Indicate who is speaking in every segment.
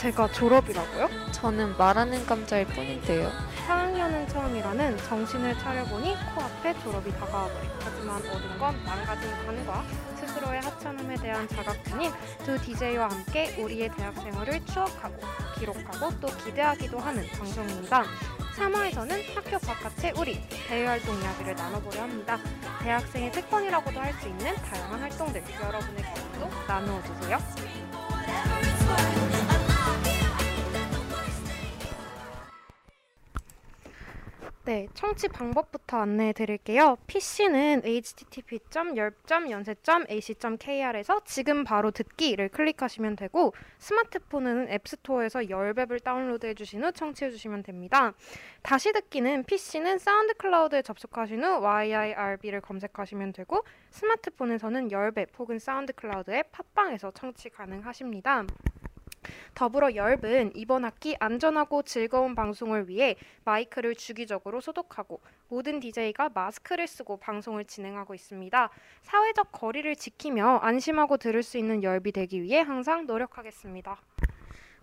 Speaker 1: 제가 졸업이라고요?
Speaker 2: 저는 말하는 감자일 뿐인데요.
Speaker 1: 4학년은 처음이라는 정신을 차려보니 코앞에 졸업이 다가와버린 하지만 얻은 건 망가진 관과 스스로의 하찮음에 대한 자각뿐인 두 DJ와 함께 우리의 대학 생활을 추억하고 기록하고 또 기대하기도 하는 방송입니다. 3화에서는 학교 바깥의 우리 대외활동 이야기를 나눠보려 합니다. 대학생의 특권이라고도 할 수 있는 다양한 활동들 여러분의 경험도 나누어 주세요. 네, 청취 방법부터 안내해 드릴게요. PC는 http.열.yonsei.ac.kr에서 지금 바로 듣기를 클릭하시면 되고 스마트폰은 App Store에서 열앱을 다운로드해 주신 후 청취해 주시면 됩니다. 다시 듣기는 PC는 SoundCloud에 접속하신 후 YIRB를 검색하시면 되고 스마트폰에서는 열앱 혹은 SoundCloud의 팟빵에서 청취 가능하십니다. 더불어 열은 이번 학기 안전하고 즐거운 방송을 위해 마이크를 주기적으로 소독하고 모든 DJ가 마스크를 쓰고 방송을 진행하고 있습니다. 사회적 거리를 지키며 안심하고 들을 수 있는 열비 되기 위해 항상 노력하겠습니다.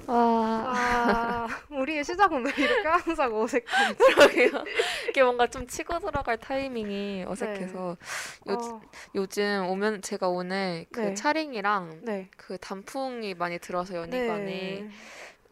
Speaker 2: 와,
Speaker 1: 와, 우리의 시작은 왜 이렇게 항상 어색한지.
Speaker 2: 그러게요. 이게 뭔가 좀 치고 들어갈 타이밍이 어색해서 요,
Speaker 1: 어,
Speaker 2: 요즘 오면 제가 오늘 그
Speaker 1: 네.
Speaker 2: 차링이랑
Speaker 1: 네.
Speaker 2: 그 단풍이 많이 들어서 연희관에
Speaker 1: 네.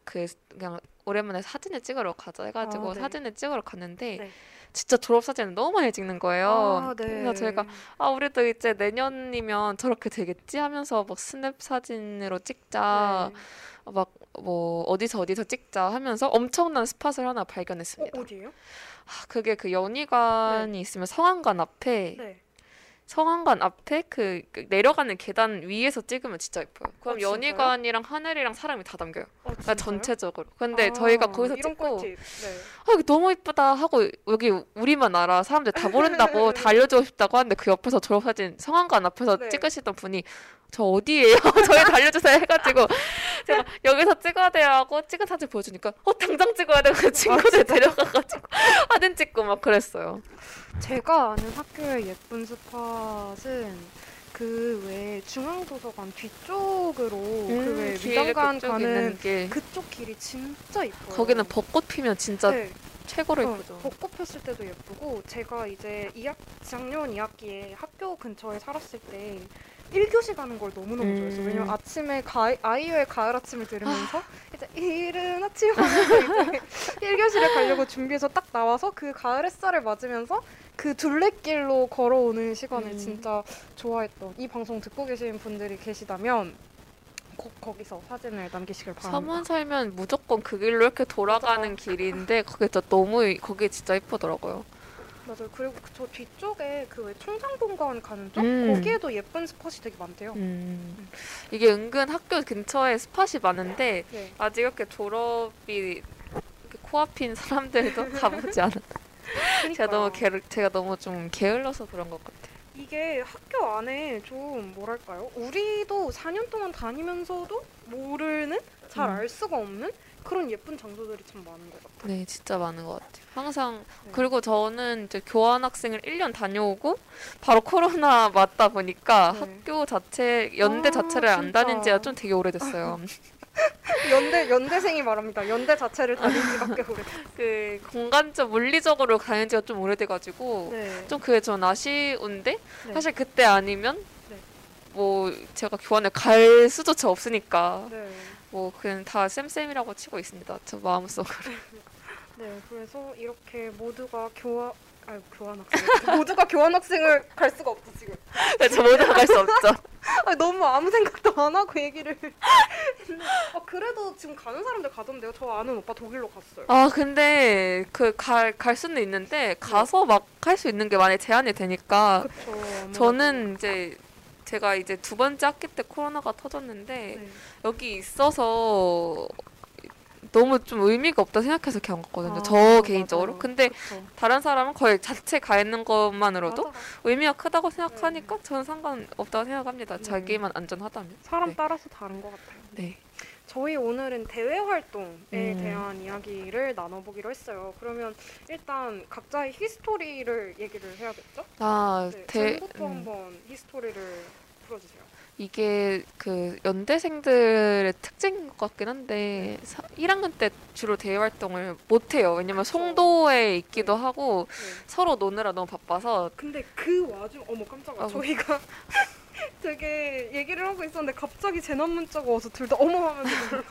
Speaker 2: 그 그냥 오랜만에 사진을 찍으러 가자 해가지고
Speaker 1: 아, 네.
Speaker 2: 사진을 찍으러 갔는데
Speaker 1: 네.
Speaker 2: 진짜 졸업 사진을 너무 많이 찍는 거예요.
Speaker 1: 아, 네.
Speaker 2: 그래서 저희가 아 우리도 이제 내년이면 저렇게 되겠지 하면서 막 스냅 사진으로 찍자
Speaker 1: 네.
Speaker 2: 막 뭐 어디서 어디서 찍자 하면서 엄청난 스팟을 하나 발견했습니다.
Speaker 1: 어, 어디예요?
Speaker 2: 아, 그게 그 연희관이 있으면 성안관 앞에
Speaker 1: 네.
Speaker 2: 성안관 앞에 그, 그 내려가는 계단 위에서 찍으면 진짜 예뻐요. 그럼
Speaker 1: 어?
Speaker 2: 연희관이랑 하늘이랑 사람이 다 담겨요.
Speaker 1: 어,
Speaker 2: 그러니까? 전체적으로. 근데
Speaker 1: 아,
Speaker 2: 저희가 거기서 찍고.
Speaker 1: 네.
Speaker 2: 아 너무 이쁘다 하고 여기 우리만 알아 사람들 다 모른다고 다 알려주고 싶다고 하는데 그 옆에서 졸업사진 성안관 앞에서
Speaker 1: 네.
Speaker 2: 찍으시던 분이 저 어디예요? 저희 다 알려주세요 해가지고 제가 여기서 찍어야 돼요 하고 찍은 사진 보여주니까 어 당장 찍어야 돼그
Speaker 1: 아,
Speaker 2: 친구들 데려가가지고 사진 찍고 막 그랬어요.
Speaker 1: 제가 아는 학교의 예쁜 스팟은 그왜 중앙도서관 뒤쪽으로
Speaker 2: 그왜길
Speaker 1: 위단관
Speaker 2: 그쪽
Speaker 1: 가는
Speaker 2: 길
Speaker 1: 그쪽 길이 진짜 이뻐요.
Speaker 2: 거기는 벚꽃 피면 진짜
Speaker 1: 네,
Speaker 2: 최고로
Speaker 1: 어,
Speaker 2: 예쁘죠.
Speaker 1: 벚꽃 폈을 때도 예쁘고 제가 이제 2학, 작년 2학기에 학교 근처에 살았을 때 1교시 가는 걸 너무너무
Speaker 2: 음.
Speaker 1: 좋아했어요. 왜냐면 아침에 가, 아이유의 가을 아침을 들으면서 이제 이른 아침 하면서 이제 1교시를 가려고 준비해서 딱 나와서 그 가을 햇살을 맞으면서 그 둘레길로 걸어오는 시간을
Speaker 2: 음.
Speaker 1: 진짜 좋아했던 이 방송 듣고 계신 분들이 계시다면 꼭 거기서 사진을 남기시길 바랍니다.
Speaker 2: 서문 살면 무조건 그 길로 이렇게 돌아가는 길인데 거기 진짜 너무 거기 진짜 예쁘더라고요.
Speaker 1: 맞아요. 그리고 그저 뒤쪽에 그 왜 청장본관 가는 쪽
Speaker 2: 음.
Speaker 1: 거기에도 예쁜 스팟이 되게 많대요.
Speaker 2: 음. 이게 은근 학교 근처에 스팟이 많은데
Speaker 1: 네.
Speaker 2: 아직 이렇게 졸업이 이렇게 코앞인 사람들도 가보지 않았다. 제가 너무
Speaker 1: 그러니까요.
Speaker 2: 게, 제가 너무 좀 게을러서 그런 것 같아요.
Speaker 1: 이게 학교 안에 좀 뭐랄까요? 우리도 4년 동안 다니면서도 모르는 잘
Speaker 2: 음.
Speaker 1: 알 수가 없는 그런 예쁜 장소들이 참 많은 것 같아요.
Speaker 2: 네, 진짜 많은 것 같아요. 항상
Speaker 1: 네.
Speaker 2: 그리고 저는 이제 교환 학생을 1년 다녀오고 바로 코로나 맞다 보니까
Speaker 1: 네.
Speaker 2: 학교 자체 연대
Speaker 1: 아,
Speaker 2: 자체를 안
Speaker 1: 진짜.
Speaker 2: 다닌 지가 좀 되게 오래됐어요.
Speaker 1: 연대 연대생이 말합니다. 연대 자체를 다닌 지가 꽤 오래됐어요.
Speaker 2: 그 공간적 물리적으로 다닌 지가 좀 오래돼가지고
Speaker 1: 네.
Speaker 2: 좀 그게 전 아쉬운데
Speaker 1: 네.
Speaker 2: 사실 그때 아니면
Speaker 1: 네.
Speaker 2: 뭐 제가 교환을 갈 수조차 없으니까
Speaker 1: 네.
Speaker 2: 뭐 그냥 다 쌤쌤이라고 치고 있습니다. 저 마음속으로.
Speaker 1: 네. 그래서 이렇게 모두가 교환 아유 교환 학생 모두가 교환 학생을 갈 수가 없어 지금.
Speaker 2: 네, 저 모두 갈수 없죠.
Speaker 1: 아, 너무 아무 생각도 안 하고 얘기를 아, 그래도 지금 가는 사람들 가던데요. 저 아는 오빠 독일로 갔어요.
Speaker 2: 아 근데 그 갈 갈 수는 있는데 가서 막 할 수 있는 게 많이 제한이 되니까
Speaker 1: 그쵸.
Speaker 2: 저는 이제 제가 이제 두 번째 학기 때 코로나가 터졌는데
Speaker 1: 네.
Speaker 2: 여기 있어서 너무 좀 의미가 없다 생각해서 그냥 갔거든요.
Speaker 1: 아,
Speaker 2: 저 개인적으로.
Speaker 1: 맞아요.
Speaker 2: 근데
Speaker 1: 그쵸.
Speaker 2: 다른 사람은 거의 자체 가 있는 것만으로도
Speaker 1: 맞아.
Speaker 2: 의미가 크다고 생각하니까 저는 상관없다고 생각합니다.
Speaker 1: 네.
Speaker 2: 자기만 안전하다면.
Speaker 1: 사람
Speaker 2: 네.
Speaker 1: 따라서 다른 것 같아요.
Speaker 2: 네.
Speaker 1: 저희 오늘은 대외 활동에
Speaker 2: 음.
Speaker 1: 대한 이야기를 나눠보기로 했어요. 그러면 일단 각자의 history를 얘기를 해야겠죠?
Speaker 2: 아,
Speaker 1: 네,
Speaker 2: 대,
Speaker 1: 쌤부터
Speaker 2: 음,
Speaker 1: 한번 history를 풀어주세요.
Speaker 2: 이게 그 연대생들의 특징인 것 같긴 한데 사, 1학년 때 주로 대외 활동을 못 해요. 왜냐면
Speaker 1: 그쵸.
Speaker 2: 송도에 있기도 하고
Speaker 1: 네.
Speaker 2: 서로 노느라 너무 바빠서
Speaker 1: 근데 그 와중 어머 깜짝아
Speaker 2: 아이고.
Speaker 1: 저희가 되게 얘기를 하고 있었는데 갑자기 재난 문자가 와서 둘 다 어머 하면서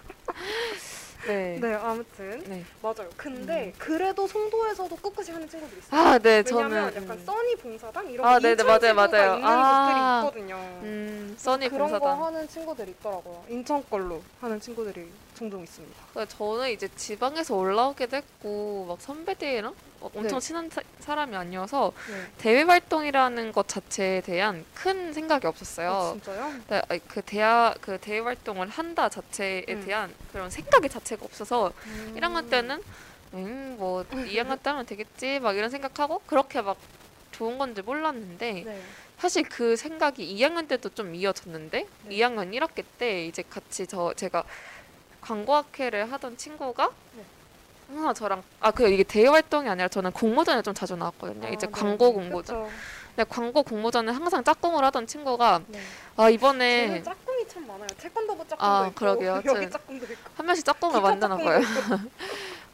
Speaker 2: 네.
Speaker 1: 네 아무튼
Speaker 2: 네.
Speaker 1: 맞아요. 근데 그래도 송도에서도 꿋꿋이 하는 친구들이 있어요.
Speaker 2: 아, 네,
Speaker 1: 왜냐면
Speaker 2: 저는
Speaker 1: 약간
Speaker 2: 음.
Speaker 1: 써니 봉사단 이런
Speaker 2: 아,
Speaker 1: 거
Speaker 2: 네네,
Speaker 1: 인천
Speaker 2: 맞아요, 맞아요.
Speaker 1: 있는
Speaker 2: 아.
Speaker 1: 곳들이 있거든요.
Speaker 2: 음, 써니
Speaker 1: 그런
Speaker 2: 봉사단.
Speaker 1: 거 하는 친구들이 있더라고요. 인천 걸로 하는 친구들이 종종 있습니다.
Speaker 2: 그러니까 저는 이제 지방에서 올라오기도 했고 막 선배들이랑 막 엄청
Speaker 1: 네.
Speaker 2: 친한 사, 사람이 아니어서
Speaker 1: 네.
Speaker 2: 대외 활동이라는 것 자체에 대한 큰 생각이 없었어요.
Speaker 1: 아, 진짜요?
Speaker 2: 네, 그 대화 그 대외 활동을 한다 자체에
Speaker 1: 음.
Speaker 2: 대한 그런 생각이 자체가 없어서
Speaker 1: 음.
Speaker 2: 1학년 때는 음뭐 2학년 때 하면 되겠지 막 이런 생각하고 그렇게 막 좋은 건지 몰랐는데
Speaker 1: 네.
Speaker 2: 사실 그 생각이 2학년 때도 좀 이어졌는데
Speaker 1: 네.
Speaker 2: 2학년 1학기 때 이제 같이 저 제가 광고학회를 하던 친구가
Speaker 1: 네.
Speaker 2: 항상 저랑 아그 이게 대외 활동이 아니라 저는 공모전에 좀 자주 나왔거든요.
Speaker 1: 아,
Speaker 2: 이제
Speaker 1: 네.
Speaker 2: 광고 공모전.
Speaker 1: 그쵸.
Speaker 2: 근데 광고 공모전에 항상 짝꿍을 하던 친구가
Speaker 1: 네.
Speaker 2: 아 이번에
Speaker 1: 짝꿍이 참 많아요. 태권도부 짝꿍도
Speaker 2: 아,
Speaker 1: 있고
Speaker 2: 그러게요.
Speaker 1: 여기 짝꿍도 있고
Speaker 2: 한 명씩 짝꿍을 봐요.
Speaker 1: 있고.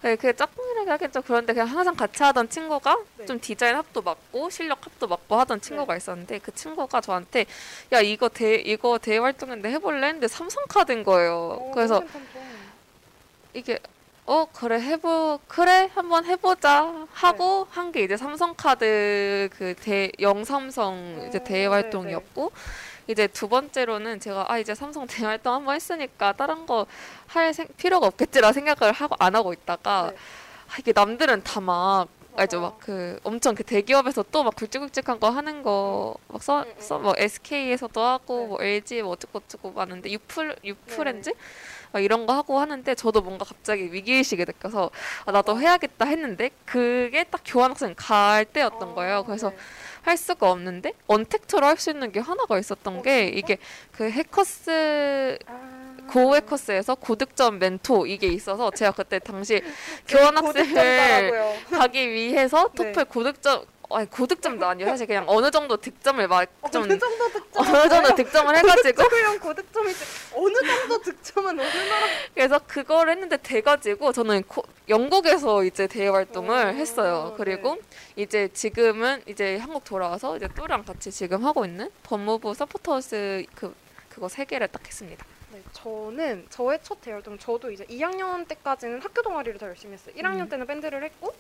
Speaker 2: 네, 그 짝꿍이라고 좀 그런데 그냥 항상 같이 하던 친구가
Speaker 1: 네.
Speaker 2: 좀 디자인 합도 맞고 실력 합도 맞고 하던 친구가 있었는데 그 친구가 저한테 야 이거 대 이거 대회 활동인데 해볼래 했는데 삼성 카드인 거예요.
Speaker 1: 어,
Speaker 2: 그래서
Speaker 1: 괜찮죠.
Speaker 2: 이게 어 그래 해보 그래 한번 해보자
Speaker 1: 네.
Speaker 2: 하고 한게 이제 삼성카드 그 대 영삼성 이제
Speaker 1: 어,
Speaker 2: 대회 활동이었고 이제 두 번째로는 제가 아 이제 삼성 대회 활동 한번 했으니까 다른 거 할 필요가 없겠지라 생각을 하고 안 하고 있다가
Speaker 1: 네.
Speaker 2: 아, 이게 남들은 다막 알죠. 막 그 엄청 그 대기업에서 또 막 굵직굵직한 거 하는 거 막써
Speaker 1: 음, 음,
Speaker 2: 써
Speaker 1: 음.
Speaker 2: 뭐 SK에서도 하고
Speaker 1: 네.
Speaker 2: 뭐 LG 뭐 어쩌고 저쩌고 많은데 유플 유프렌즈 막 이런 거 하고 하는데 저도 뭔가 갑자기 위기의식이 느껴서 아, 나도 해야겠다 했는데 그게 딱 교환학생 갈 때였던
Speaker 1: 아,
Speaker 2: 거예요. 그래서
Speaker 1: 네.
Speaker 2: 할 수가 없는데 언택트로 할 수 있는 게 하나가 있었던
Speaker 1: 어,
Speaker 2: 게? 이게 그 해커스
Speaker 1: 아.
Speaker 2: 고해커스에서 고득점 멘토 이게 있어서 제가 그때 당시
Speaker 1: 네,
Speaker 2: 교환학생을. 가기 위해서
Speaker 1: 네.
Speaker 2: 토플 고득점 아니 고득점도 아니에요. 사실 그냥 어느 정도 득점을 막 좀
Speaker 1: 어느 정도 득점
Speaker 2: 어느 정도 득점을 해가지고
Speaker 1: 고득점이랑 고득점이지 어느 정도 득점은 나라
Speaker 2: 그래서 그걸 했는데 돼가지고 저는 코- 영국에서 이제 대외 활동을
Speaker 1: 어,
Speaker 2: 했어요. 그리고 이제 지금은 이제 한국 돌아와서 이제 또랑 같이 지금 하고 있는 법무부 서포터스 그 그거 세 개를 딱 했습니다.
Speaker 1: 네, 저는 저의 첫 대활동 저도 이제 2학년 때까지는 학교 동아리를 더 열심히 했어요. 1학년
Speaker 2: 음.
Speaker 1: 때는 밴드를 했고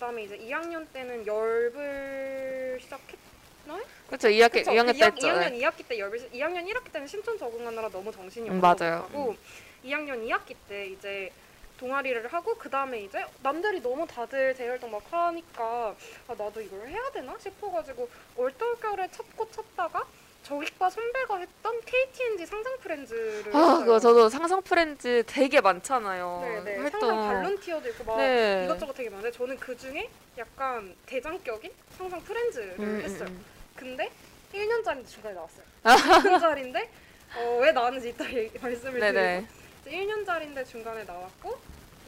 Speaker 1: 그다음에 이제 2학년 때는 열불 시작했나요?
Speaker 2: 그렇죠. 2학기
Speaker 1: 그쵸?
Speaker 2: 2학년 그때 했죠.
Speaker 1: 2학년
Speaker 2: 네.
Speaker 1: 2학기 때 열불 2학년 1학기 때는 신촌 적응하느라 너무 정신이
Speaker 2: 음, 맞아요.
Speaker 1: 못하고 2학년 2학기 때 이제 동아리를 하고 그 다음에 이제 남들이 너무 다들 대활동 막 하니까 아, 나도 이걸 해야 되나 싶어가지고 올떨결에 찾고 찾다가 저기과 선배가 했던 KTNG 상상 프렌즈를
Speaker 2: 아,
Speaker 1: 했어요.
Speaker 2: 그거 저도 상상 프렌즈 되게 많잖아요.
Speaker 1: 네네
Speaker 2: 활동.
Speaker 1: 상상 발론티어도 있고 막
Speaker 2: 네.
Speaker 1: 이것저것 되게 많은데 저는 그 중에 약간 대장격인 상상 프렌즈를
Speaker 2: 음,
Speaker 1: 했어요.
Speaker 2: 음, 음.
Speaker 1: 근데 1년짜리인데 중간에 나왔어요. 1년짜리인데 어, 왜 나왔는지 이따 얘기, 말씀을
Speaker 2: 네네.
Speaker 1: 드리고 1년짜리인데 중간에 나왔고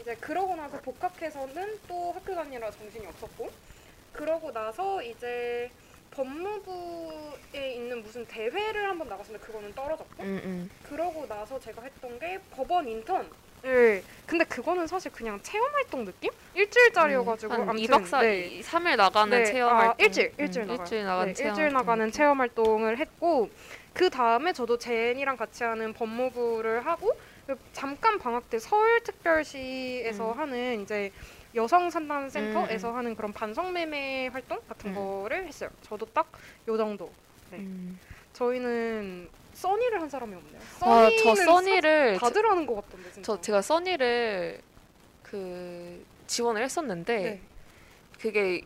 Speaker 1: 이제 그러고 나서 복학해서는 또 학교 다니느라 정신이 없었고 그러고 나서 이제 법무부에 있는 무슨 대회를 한번 나갔었는데 그거는 떨어졌고
Speaker 2: 음, 음.
Speaker 1: 그러고 나서 제가 했던 게 법원 인턴. 네. 근데 그거는 사실 그냥 체험 활동 느낌? 일주일짜리여가지고
Speaker 2: 한
Speaker 1: 아무튼
Speaker 2: 2박 4일,
Speaker 1: 네.
Speaker 2: 3일 나가는
Speaker 1: 네,
Speaker 2: 체험
Speaker 1: 아,
Speaker 2: 활동.
Speaker 1: 일주일, 일주일
Speaker 2: 음,
Speaker 1: 나가요.
Speaker 2: 일주일 나가는
Speaker 1: 네,
Speaker 2: 체험
Speaker 1: 일주일
Speaker 2: 활동.
Speaker 1: 나가는 체험 활동을 했고 그 다음에 저도 제니랑 같이 하는 법무부를 하고 그 잠깐 방학 때 서울특별시에서
Speaker 2: 음.
Speaker 1: 하는 이제 여성 상담 센터에서
Speaker 2: 음,
Speaker 1: 하는 그런 반성 매매 활동 같은
Speaker 2: 음.
Speaker 1: 거를 했어요. 저도 딱 요 정도. 네.
Speaker 2: 음.
Speaker 1: 저희는 써니를 한 사람이 없네요.
Speaker 2: 아, 저 써니를
Speaker 1: 사- 다들 하는 것 같던데 진짜.
Speaker 2: 저 제가 써니를 그 지원을 했었는데
Speaker 1: 네.
Speaker 2: 그게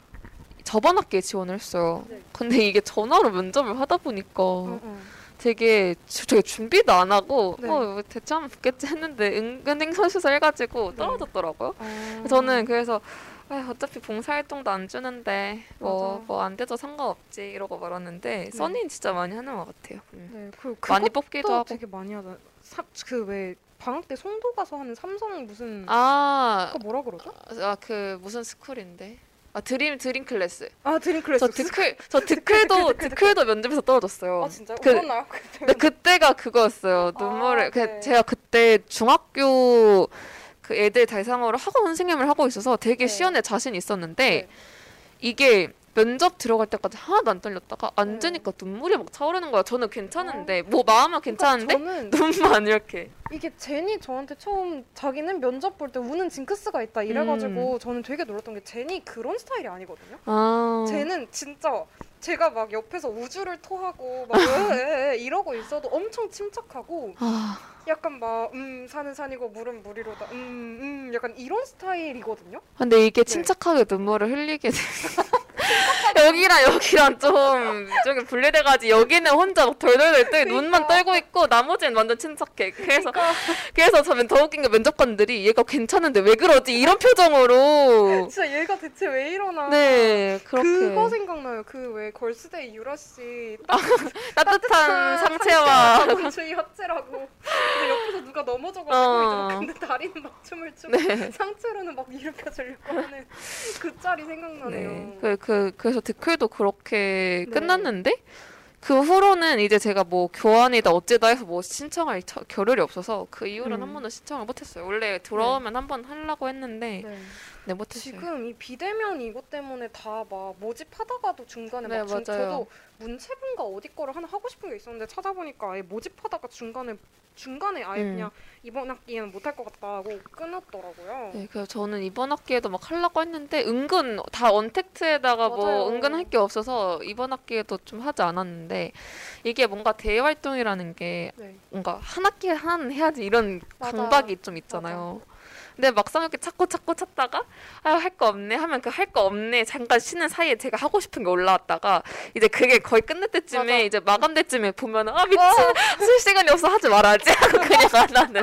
Speaker 2: 저번 학기에 지원을 했어요.
Speaker 1: 네.
Speaker 2: 근데 이게 전화로 면접을 하다 보니까
Speaker 1: 어, 어.
Speaker 2: 되게 주- 되게 준비도 안 하고
Speaker 1: 네.
Speaker 2: 어뭐 대충 하면 붙겠지 했는데 은근히 선수서 해가지고
Speaker 1: 네.
Speaker 2: 떨어졌더라고요.
Speaker 1: 아.
Speaker 2: 저는 그래서 아, 어차피 봉사활동도 안 주는데 뭐. 뭐 안 돼도 상관없지 이러고 말았는데 SUNNY는 진짜 많이 하는 것 같아요. 음.
Speaker 1: 네, 그
Speaker 2: 많이 뽑기도 하고.
Speaker 1: 되게 많이 하잖아. 그왜 방학 때 송도 가서 하는 삼성 무슨
Speaker 2: 아,
Speaker 1: 그거 뭐라 그러죠?
Speaker 2: 아, 그 무슨 스쿨인데? 아 Dream Dream Class.
Speaker 1: 아 Dream Class.
Speaker 2: 저 드클 저 드클도 드클도 면접에서 떨어졌어요.
Speaker 1: 아 진짜요?
Speaker 2: 그-
Speaker 1: 울었나요? 그때?
Speaker 2: 근데 그때가 그거였어요.
Speaker 1: 아,
Speaker 2: 눈물을. 그
Speaker 1: 네.
Speaker 2: 제가 그때 중학교 그 애들 대상으로 학원 선생님을 하고 있어서 되게
Speaker 1: 네.
Speaker 2: 시연에 자신 있었는데
Speaker 1: 네.
Speaker 2: 이게 면접 들어갈 때까지 하나도 안 떨렸다가
Speaker 1: 네.
Speaker 2: 앉으니까 눈물이 막 차오르는 거야. 저는 괜찮은데 뭐 마음은 괜찮은데
Speaker 1: 저는
Speaker 2: 눈만 이렇게.
Speaker 1: 이게 제니 저한테 처음 자기는 면접 볼 때 우는 징크스가 있다 이래가지고
Speaker 2: 음.
Speaker 1: 저는 되게 놀랐던 게 제니 그런 스타일이 아니거든요.
Speaker 2: 아.
Speaker 1: 쟤는 진짜 제가 막 옆에서 우주를 토하고 막 이러고 있어도 엄청 침착하고
Speaker 2: 아.
Speaker 1: 약간 막 음 산은 산이고 물은 물이로다 음음 약간 이런 스타일이거든요.
Speaker 2: 근데 이게
Speaker 1: 네.
Speaker 2: 침착하게 눈물을 흘리게 돼. 여기랑 여기랑 좀 저기 분리돼가지고 여기는 혼자 막 덜덜덜 떨 눈만. 떨고 있고 나머지는 완전 침착해. 그래서 그래서 저는 더 웃긴 게 면접관들이 얘가 괜찮은데 왜 그러지 이런 표정으로.
Speaker 1: 진짜 얘가 대체 왜 이러나.
Speaker 2: 네 그렇게
Speaker 1: 그거 생각나요. 그 왜 걸스데이 유라 씨딱
Speaker 2: 따뜻한 상체와
Speaker 1: 자본주의 합체라고. 근데 옆에서 누가 넘어져가지고
Speaker 2: 어.
Speaker 1: 근데 다리는 막 춤을 추고
Speaker 2: 네.
Speaker 1: 상체로는 막 일으켜 주려고 하는 그 짤이 생각나네요.
Speaker 2: 네. 그, 그, 그래서 드클도 그렇게
Speaker 1: 네.
Speaker 2: 끝났는데, 그 후로는 이제 제가 뭐 교환이다 어찌다 해서 뭐 신청할 처- 겨를이 없어서 그 이후로는
Speaker 1: 음.
Speaker 2: 한 번도 신청을 못했어요. 원래 들어오면 한번 하려고 했는데,
Speaker 1: 네.
Speaker 2: 네, 못했어요.
Speaker 1: 지금 이 비대면 이것 때문에 다 막 모집하다가도 중간에
Speaker 2: 네,
Speaker 1: 막 중. 저도 문체분가 어디 거를 하나 하고 싶은 게 있었는데 찾아보니까 아예 모집하다가 중간에 중간에 아예
Speaker 2: 음.
Speaker 1: 그냥 이번 학기에는 못할 것 같다 하고 끊었더라고요.
Speaker 2: 네, 그래서 저는 이번 학기에도 막 하려고 했는데, 은근 다 언택트에다가
Speaker 1: 맞아요.
Speaker 2: 뭐 은근 할 게 없어서 이번 학기에도 좀 하지 않았는데, 이게 뭔가 대외 활동이라는 게
Speaker 1: 네.
Speaker 2: 뭔가 한 학기에 한 해야지 이런
Speaker 1: 맞아.
Speaker 2: 강박이 좀 있잖아요. 근데 막상 이렇게 찾고 찾고 찾다가 아유 할거 없네 하면 그 할 거 없네 잠깐 쉬는 사이에 제가 하고 싶은 게 올라왔다가 이제 그게 거의 끝날 때쯤에
Speaker 1: 맞아.
Speaker 2: 이제 마감 때쯤에 보면은 아 미친.
Speaker 1: 어,
Speaker 2: 쓸 시간이 없어 하지 말아야지 하고 그냥 안 하는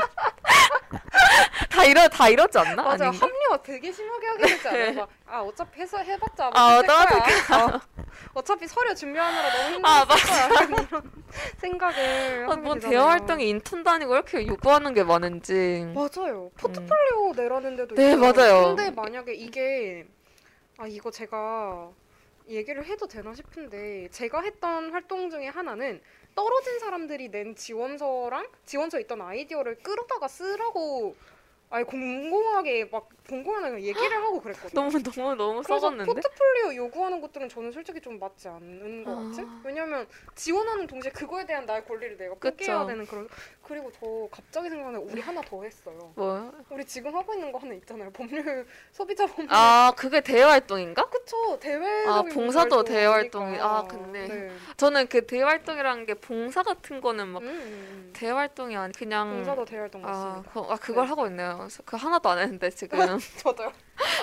Speaker 2: 다 이러 다 이러지 않나?
Speaker 1: 맞아
Speaker 2: 아닌가?
Speaker 1: 합리화 되게 심하게 하게 되지 않아요? 막, 아 어차피 해서 해봤자 뭐
Speaker 2: 아,
Speaker 1: 거야. 어, 어차피 서류 준비하느라 너무 힘들었을
Speaker 2: 아,
Speaker 1: 거야. 이런 생각을
Speaker 2: 아, 뭔. 대화 활동이 인턴 다니고 이렇게 요구하는 게 많은지
Speaker 1: 맞아요. 포트폴리오 내라는 데도
Speaker 2: 네,
Speaker 1: 있어요.
Speaker 2: 맞아요.
Speaker 1: 근데 만약에 이게 아 이거 제가 얘기를 해도 되나 싶은데 제가 했던 활동 중에 하나는 떨어진 사람들이 낸 지원서랑 지원서에 있던 아이디어를 끌어다가 쓰라고 아예 공공하게 막 공공하게 얘기를 하고 그랬거든요.
Speaker 2: 너무 너무 너무
Speaker 1: 그래서
Speaker 2: 썩었는데
Speaker 1: 포트폴리오 요구하는 것들은 저는 솔직히 좀 맞지 않는 것
Speaker 2: 아.
Speaker 1: 같지? 왜냐면 지원하는 동시에 그거에 대한 나의 권리를 내가 포기해야. 되는 그런 그리고 저 갑자기 생각나는 우리 하나 더 했어요.
Speaker 2: 뭐
Speaker 1: 우리 지금 하고 있는 거 하나 있잖아요. 법률 소비자 법률.
Speaker 2: 아 그게 대화 활동인가?
Speaker 1: 그쵸 대외.
Speaker 2: 아, 봉사도 대외 활동이- 아, 근데
Speaker 1: 네.
Speaker 2: 저는 그 대화 활동이라는 게 봉사 같은 거는 막
Speaker 1: 음, 음, 음.
Speaker 2: 대화 활동이 아니 그냥
Speaker 1: 봉사도 대외 활동
Speaker 2: 아,
Speaker 1: 맞습니다.
Speaker 2: 그, 아 그걸
Speaker 1: 네.
Speaker 2: 하고 있네요. 그래서 그 하나도 안 했는데 지금
Speaker 1: 저도요.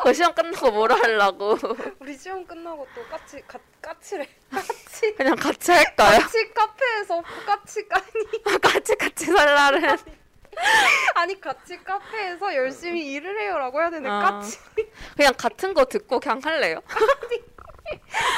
Speaker 2: 그 시험 끝나고 뭐라 하려고
Speaker 1: 우리 시험 끝나고 또 까치 가, 까치래. 까치.
Speaker 2: 그냥 같이 할까요?
Speaker 1: 까치 카페에서 까치 까
Speaker 2: 같이 같이 살라는
Speaker 1: 아니 같이 카페에서 열심히 일을 해요라고 해야 되네.
Speaker 2: 아.
Speaker 1: 까치.
Speaker 2: 그냥 같은 거 듣고 그냥 할래요.